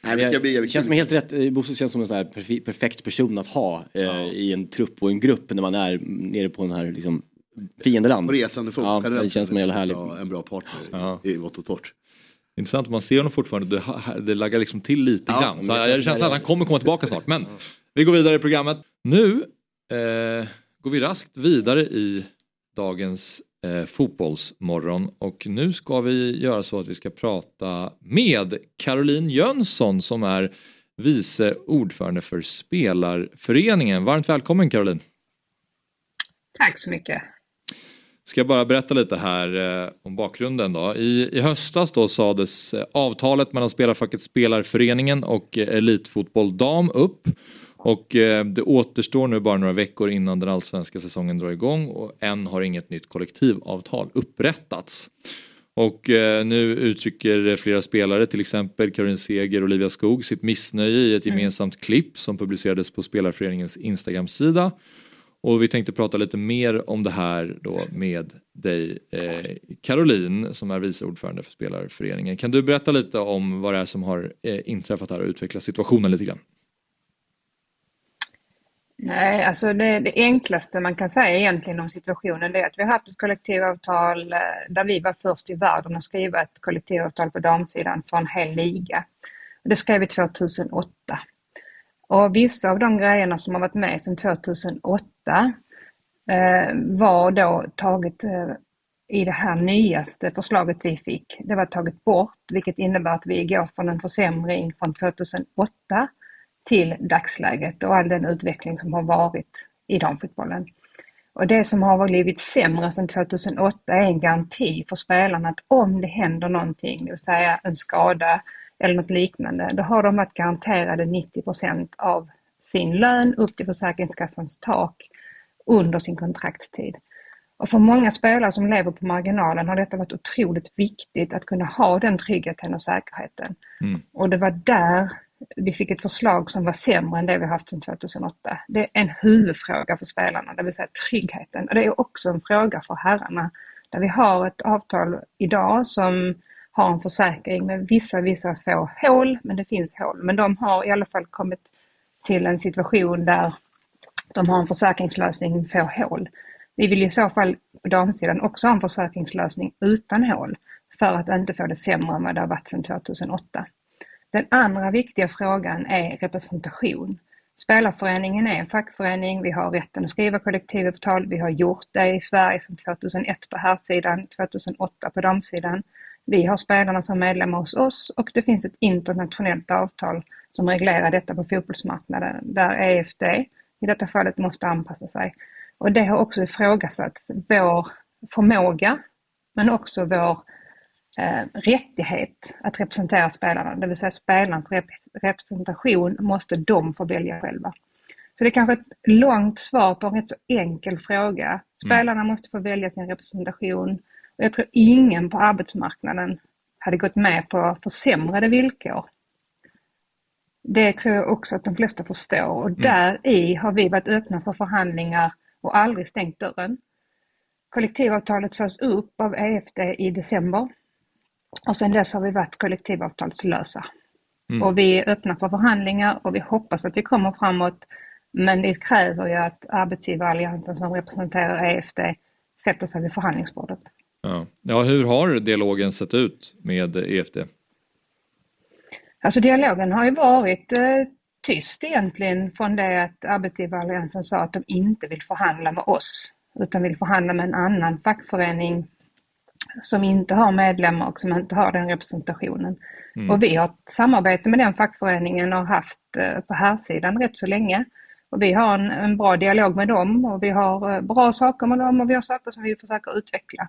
Nej, det ska bli jävligt känns som helt rätt, eh, Bosse känns som en sån här perfe- perfekt person att ha eh, i en trupp och en grupp när man är nere på den här liksom, fiendeland. På resande fot. Ja, det känns som en jävla härlig. bra- En bra partner Ja. i vått och torrt. Intressant, man ser honom fortfarande, det, det laggar liksom till lite Ja, grann. Så jag känner att han kommer komma tillbaka snart. Men vi går vidare i programmet. Nu eh, går vi raskt vidare i dagens eh, fotbollsmorgon. Och nu ska vi göra så att vi ska prata med Caroline Jönsson som är vice ordförande för Spelarföreningen. Varmt välkommen Caroline! Tack så mycket. Ska jag bara berätta lite här eh, om bakgrunden då. I, I höstas då sades eh, avtalet mellan spelarfacket Spelarföreningen och eh, Elitfotboll Dam upp. Och eh, det återstår nu bara några veckor innan den allsvenska säsongen drar igång och än har inget nytt kollektivavtal upprättats. Och eh, nu uttrycker flera spelare, till exempel Karin Seger och Olivia Skog, sitt missnöje i ett gemensamt klipp som publicerades på Spelarföreningens Instagram-sida. Och vi tänkte prata lite mer om det här då med dig eh, Caroline som är vice ordförande för Spelarföreningen. Kan du berätta lite om vad det är som har eh, inträffat här och utveckla situationen lite grann? Nej, alltså det, det enklaste man kan säga egentligen om situationen det är att vi har haft ett kollektivavtal eh, där vi var först i världen att skriva ett kollektivavtal på damsidan för en hel liga. Det skrev vi 2008. Och vissa av de grejerna som har varit med sedan 2008 eh, var då taget eh, i det här nyaste förslaget vi fick. Det var taget bort, vilket innebär att vi går från en försämring från 2008 till dagsläget och all den utveckling som har varit i damfotbollen. Och det som har blivit sämre sedan 2008 är en garanti för spelarna att om det händer någonting, det vill säga en skada eller något liknande, då har de varit garanterade 90% av sin lön upp till Försäkringskassans tak under sin kontraktstid. Och för många spelare som lever på marginalen har detta varit otroligt viktigt att kunna ha den tryggheten och säkerheten. Mm. Och det var där vi fick ett förslag som var sämre än det vi haft sedan 2008. Det är en huvudfråga för spelarna, det vill säga tryggheten. Och det är också en fråga för herrarna. Där vi har ett avtal idag som har en försäkring med vissa, vissa få hål, men det finns hål. Men de har i alla fall kommit till en situation där de har en försäkringslösning med få hål. Vi vill i så fall på damsidan också ha en försäkringslösning utan hål för att inte få det sämre än vad det har varit sedan 2008. Den andra viktiga frågan är representation. Spelarföreningen är en fackförening, vi har rätten att skriva kollektivavtal, vi har gjort det i Sverige sedan 2001 på här sidan, 2008 på damsidan. Vi har spelarna som medlemmar hos oss och det finns ett internationellt avtal som reglerar detta på fotbollsmarknaden där EFD i detta fallet måste anpassa sig. Och det har också ifrågasatt vår förmåga men också vår eh, rättighet att representera spelarna, det vill säga spelarnas rep representation måste de få välja själva. Så det är kanske ett långt svar på en rätt så enkel fråga. Spelarna mm. måste få välja sin representation. Och jag tror ingen på arbetsmarknaden hade gått med på försämrade villkor. Det tror jag också att de flesta förstår och mm. där i har vi varit öppna för förhandlingar och aldrig stängt dörren. Kollektivavtalet sades upp av EFD i december och sedan dess har vi varit kollektivavtalslösa. Mm. Och vi är öppna för förhandlingar och vi hoppas att vi kommer framåt. Men det kräver ju att arbetsgivaralliansen som representerar EFD sätter sig vid förhandlingsbordet. Ja. ja, hur har dialogen sett ut med EFD? Alltså dialogen har ju varit eh, tyst egentligen från det att arbetsgivaralliansen sa att de inte vill förhandla med oss utan vill förhandla med en annan fackförening som inte har medlemmar och som inte har den representationen. Mm. Och vi har ett samarbete med den fackföreningen och haft eh, på här sidan rätt så länge. Och vi har en, en, bra dialog med dem och vi har eh, bra saker med dem och vi har saker som vi försöker utveckla.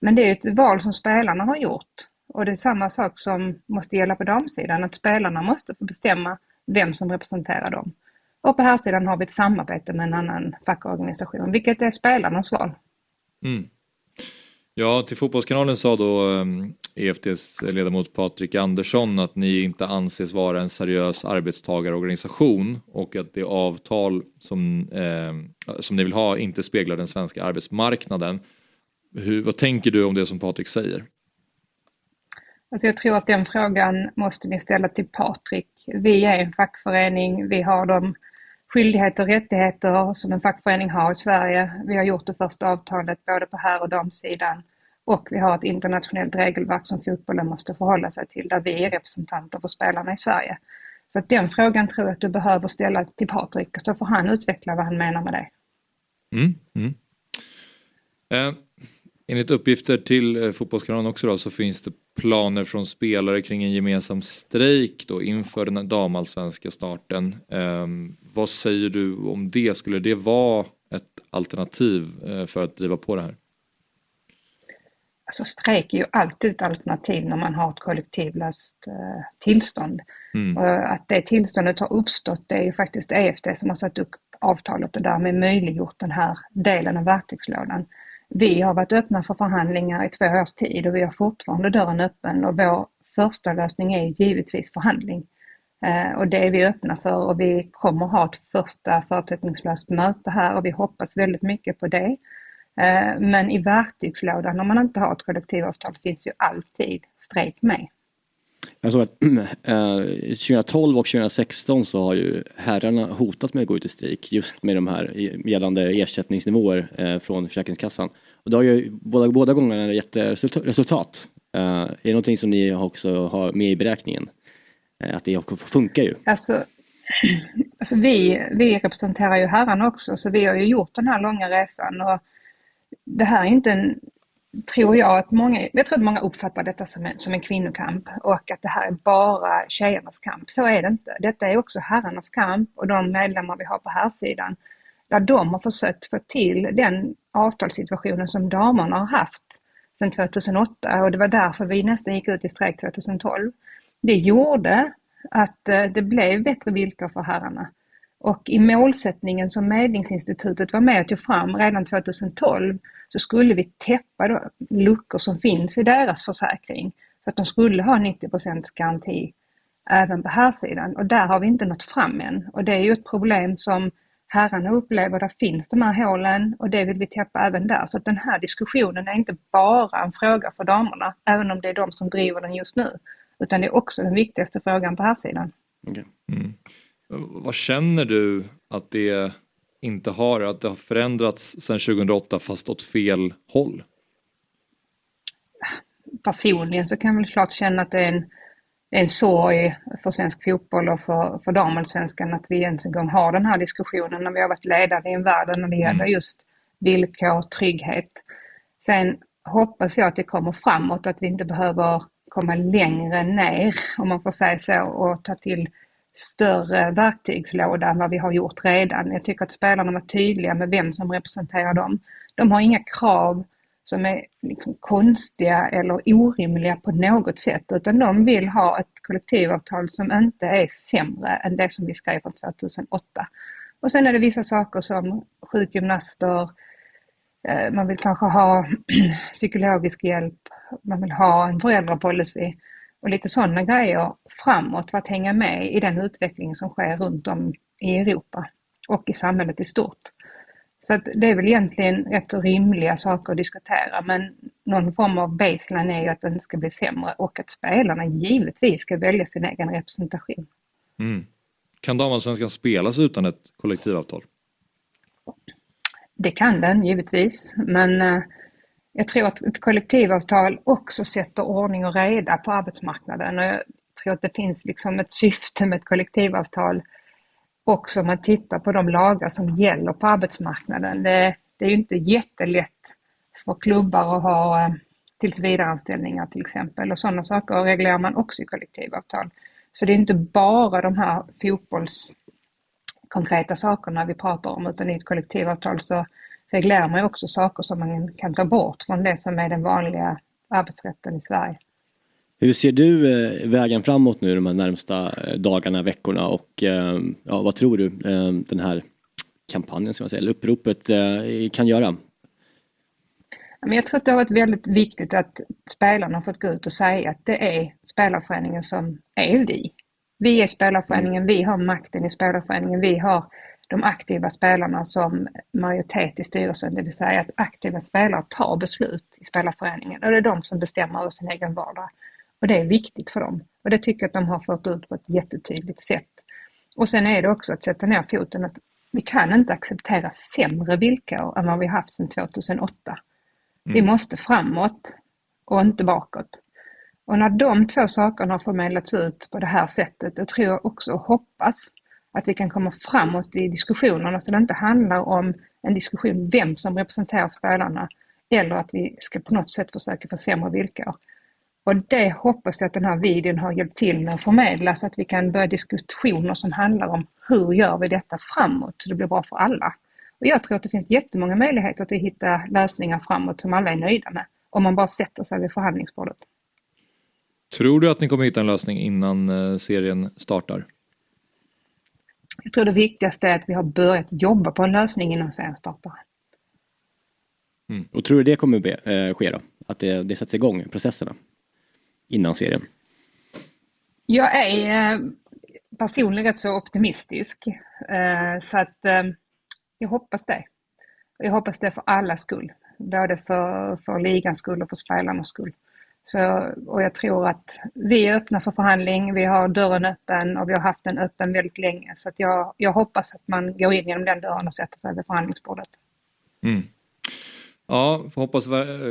Men det är ett val som spelarna har gjort. Och det är samma sak som måste gälla på damsidan, att spelarna måste få bestämma vem som representerar dem. Och på här sidan har vi ett samarbete med en annan fackorganisation, vilket är spelarnas val. Mm. Ja, till Fotbollskanalen sa då ehm, EFTs ledamot Patrik Andersson att ni inte anses vara en seriös arbetstagarorganisation och att det avtal som, eh, som ni vill ha inte speglar den svenska arbetsmarknaden. Hur, vad tänker du om det som Patrik säger? Alltså jag tror att den frågan måste ni ställa till Patrik. Vi är en fackförening, vi har de skyldigheter och rättigheter som en fackförening har i Sverige. Vi har gjort det första avtalet både på här och damsidan och vi har ett internationellt regelverk som fotbollen måste förhålla sig till där vi är representanter för spelarna i Sverige. Så att den frågan tror jag att du behöver ställa till Patrik så får han utveckla vad han menar med det. Mm, mm. Eh, enligt uppgifter till eh, Fotbollskanalen också då, så finns det planer från spelare kring en gemensam strejk då inför den damallsvenska starten. Eh, vad säger du om det? Skulle det vara ett alternativ eh, för att driva på det här? Alltså strejk är ju alltid ett alternativ när man har ett kollektivlöst eh, tillstånd. Mm. Och att det tillståndet har uppstått det är ju faktiskt EFD som har satt upp avtalet och därmed möjliggjort den här delen av verktygslådan. Vi har varit öppna för förhandlingar i två års tid och vi har fortfarande dörren öppen och vår första lösning är givetvis förhandling. Eh, och det är vi öppna för och vi kommer ha ett första förutsättningslöst möte här och vi hoppas väldigt mycket på det. Eh, men i verktygslådan om man inte har ett kollektivavtal finns ju alltid strejk med. Jag såg att eh, 2012 och 2016 så har ju herrarna hotat med att gå ut i strejk just med de här gällande ersättningsnivåer eh, från Försäkringskassan. Och det har ju båda, båda gångerna gett resultat. Eh, är det någonting som ni också har med i beräkningen? Eh, att det funkar ju. Alltså, alltså vi, vi representerar ju herrarna också så vi har ju gjort den här långa resan och det här är inte en, tror jag att många, jag tror att många uppfattar detta som en, som en kvinnokamp och att det här är bara tjejernas kamp. Så är det inte. Detta är också herrarnas kamp och de medlemmar vi har på här sidan där de har försökt få till den avtalssituationen som damerna har haft sedan 2008 och det var därför vi nästan gick ut i strejk 2012. Det gjorde att eh, det blev bättre villkor för herrarna. Och i målsättningen som Medlingsinstitutet var med och tog fram redan 2012 så skulle vi täppa då luckor som finns i deras försäkring. Så att de skulle ha 90% garanti även på här sidan. Och där har vi inte nått fram än. Och det är ju ett problem som herrarna upplever, där finns de här hålen och det vill vi täppa även där. Så att den här diskussionen är inte bara en fråga för damerna, även om det är de som driver den just nu. Utan det är också den viktigaste frågan på här sidan. Okay. Mm. Vad känner du att det inte har, att det har förändrats sedan 2008 fast åt fel håll? Personligen så kan jag väl klart känna att det är en, en sorg för svensk fotboll och för, för damallsvenskan att vi ens en gång har den här diskussionen när vi har varit ledande i en värld när det gäller mm. just villkor, trygghet. Sen hoppas jag att det kommer framåt, att vi inte behöver komma längre ner, om man får säga så, och ta till större verktygslåda än vad vi har gjort redan. Jag tycker att spelarna var tydliga med vem som representerar dem. De har inga krav som är liksom konstiga eller orimliga på något sätt, utan de vill ha ett kollektivavtal som inte är sämre än det som vi skrev från 2008. Och sen är det vissa saker som sjukgymnaster, eh, man vill kanske ha psykologisk hjälp, man vill ha en föräldrapolicy och lite sådana grejer framåt för att hänga med i den utveckling som sker runt om i Europa och i samhället i stort. Så att det är väl egentligen rätt rimliga saker att diskutera men någon form av baseline är ju att den ska bli sämre och att spelarna givetvis ska välja sin egen representation. Mm. Kan damallsvenskan spelas utan ett kollektivavtal? Det kan den givetvis, men eh, jag tror att ett kollektivavtal också sätter ordning och reda på arbetsmarknaden. Och jag tror att det finns liksom ett syfte med ett kollektivavtal också om man tittar på de lagar som gäller på arbetsmarknaden. Det, det är ju inte jättelätt för klubbar att ha eh, tillsvidareanställningar till exempel och sådana saker reglerar man också i kollektivavtal. Så det är inte bara de här fotbollskonkreta sakerna vi pratar om utan i ett kollektivavtal så reglerar man också saker som man kan ta bort från det som är den vanliga arbetsrätten i Sverige. Hur ser du eh, vägen framåt nu de här närmsta eh, dagarna, veckorna och eh, ja, vad tror du den här kampanjen, ska man säga, eller uppropet kan göra? Men jag tror att det har varit väldigt viktigt att spelarna har fått gå ut och säga att det är spelarföreningen som är vi. Vi är spelarföreningen, vi har makten i spelarföreningen, vi har de aktiva spelarna som majoritet i styrelsen, det vill säga att aktiva spelare tar beslut i spelarföreningen och det är de som bestämmer över sin egen vardag. Och det är viktigt för dem. Och det tycker jag att de har fört ut på ett jättetydligt sätt. Och sen är det också att sätta ner foten att vi kan inte acceptera sämre villkor än vad vi haft sedan 2008. Mm. Vi måste framåt och inte bakåt. Och när de två sakerna har förmedlats ut på det här sättet, då tror jag också och hoppas att vi kan komma framåt i diskussionerna så alltså, det inte handlar om en diskussion vem som representerar spelarna eller att vi ska på något sätt försöka få sämre villkor. Och det hoppas jag att den här videon har hjälpt till med att förmedla så att vi kan börja diskussioner som handlar om hur gör vi detta framåt så det blir bra för alla. Och jag tror att det finns jättemånga möjligheter att hitta lösningar framåt som alla är nöjda med. Om man bara sätter sig vid förhandlingsbordet. Tror du att ni kommer hitta en lösning innan eh, serien startar? Jag tror det viktigaste är att vi har börjat jobba på en lösning innan serien startar. Mm. Och tror du det kommer be, äh, ske då? Att det, det sätts igång, processerna? Innan serien? Jag är eh, personligen så optimistisk. Eh, så att jag hoppas det. Jag hoppas det för allas skull. Både för, för ligans skull och för spelarnas skull. Så, och jag tror att vi är öppna för förhandling, vi har dörren öppen och vi har haft den öppen väldigt länge. Så att jag, jag hoppas att man går in genom den dörren och sätter sig vid förhandlingsbordet. Mm. Ja, hoppas,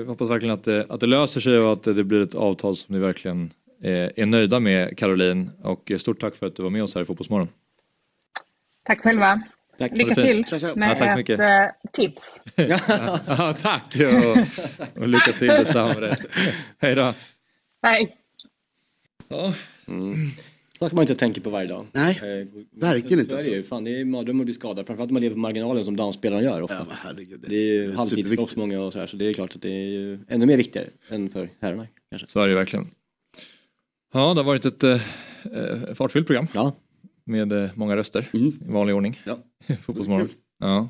hoppas verkligen att det, att det löser sig och att det blir ett avtal som ni verkligen är, är nöjda med Caroline. Och stort tack för att du var med oss här i Fotbollsmorgon. Tack själva. Tack. Lycka till med ja, ett äh, tips. ja, tack och, och lycka till detsamma med det. Hej då. Hej. Ja. Mm. Saker man inte tänker på varje dag. Nej, eh, verkligen inte. Så är det ju. Fan, det är mardröm att bli skadad. Framförallt om man lever på marginalen som damspelarna gör ofta. Ja, herregud, det, det är ju halvtidsproffs många och sådär. Så det är klart att det är ju ännu mer viktigare än för herrarna. Kanske. Så är det verkligen. Ja, det har varit ett äh, fartfyllt program. Ja. Med äh, många röster Mm. i vanlig ordning. Ja. Fotbollsmorgon. Ja.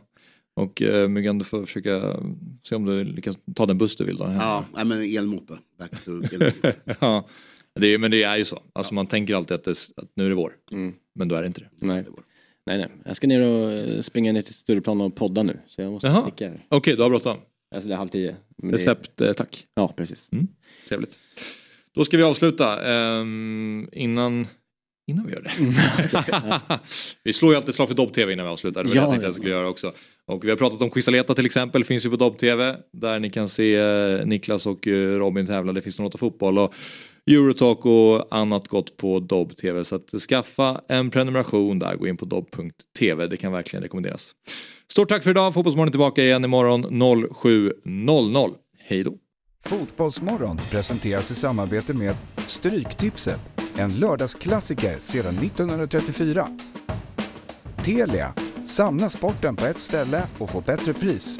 Och äh, Myggan, du får försöka se om du lyckas ta den buss du vill då. Ja, nej, men elmoppe. Back to elmoppe. ja. Det är, men det är ju så. Alltså man tänker alltid att, det, att nu är det vår. Mm. Men då är det inte det. Nej. nej, nej. Jag ska ner och eh, springa ner till Stureplan och podda nu. Så jag måste Jaha. sticka. Okej, okay, du har bråttom. Alltså det är halv tio. Men det- Recept, eh, tack. Ja, precis. Mm. Trevligt. Då ska vi avsluta. Ehm, innan, innan vi gör det. vi slår ju alltid slag för Dobb-TV innan vi avslutar. Det var Ja, det jag tänkte ja. jag skulle göra också. Och vi har pratat om Quisaleta till exempel, finns ju på Dobb-TV. Där ni kan se eh, Niklas och eh, Robin tävla, det finns något fotboll. Och Eurotalk och annat gott på Dobb-TV. Så att skaffa en prenumeration där, gå in på dobb.tv. Det kan verkligen rekommenderas. Stort tack för idag, Fotbollsmorgon är tillbaka igen imorgon 07.00. Hej då! Fotbollsmorgon presenteras i samarbete med Stryktipset, en lördagsklassiker sedan 1934. Telia, samla sporten på ett ställe och få bättre pris.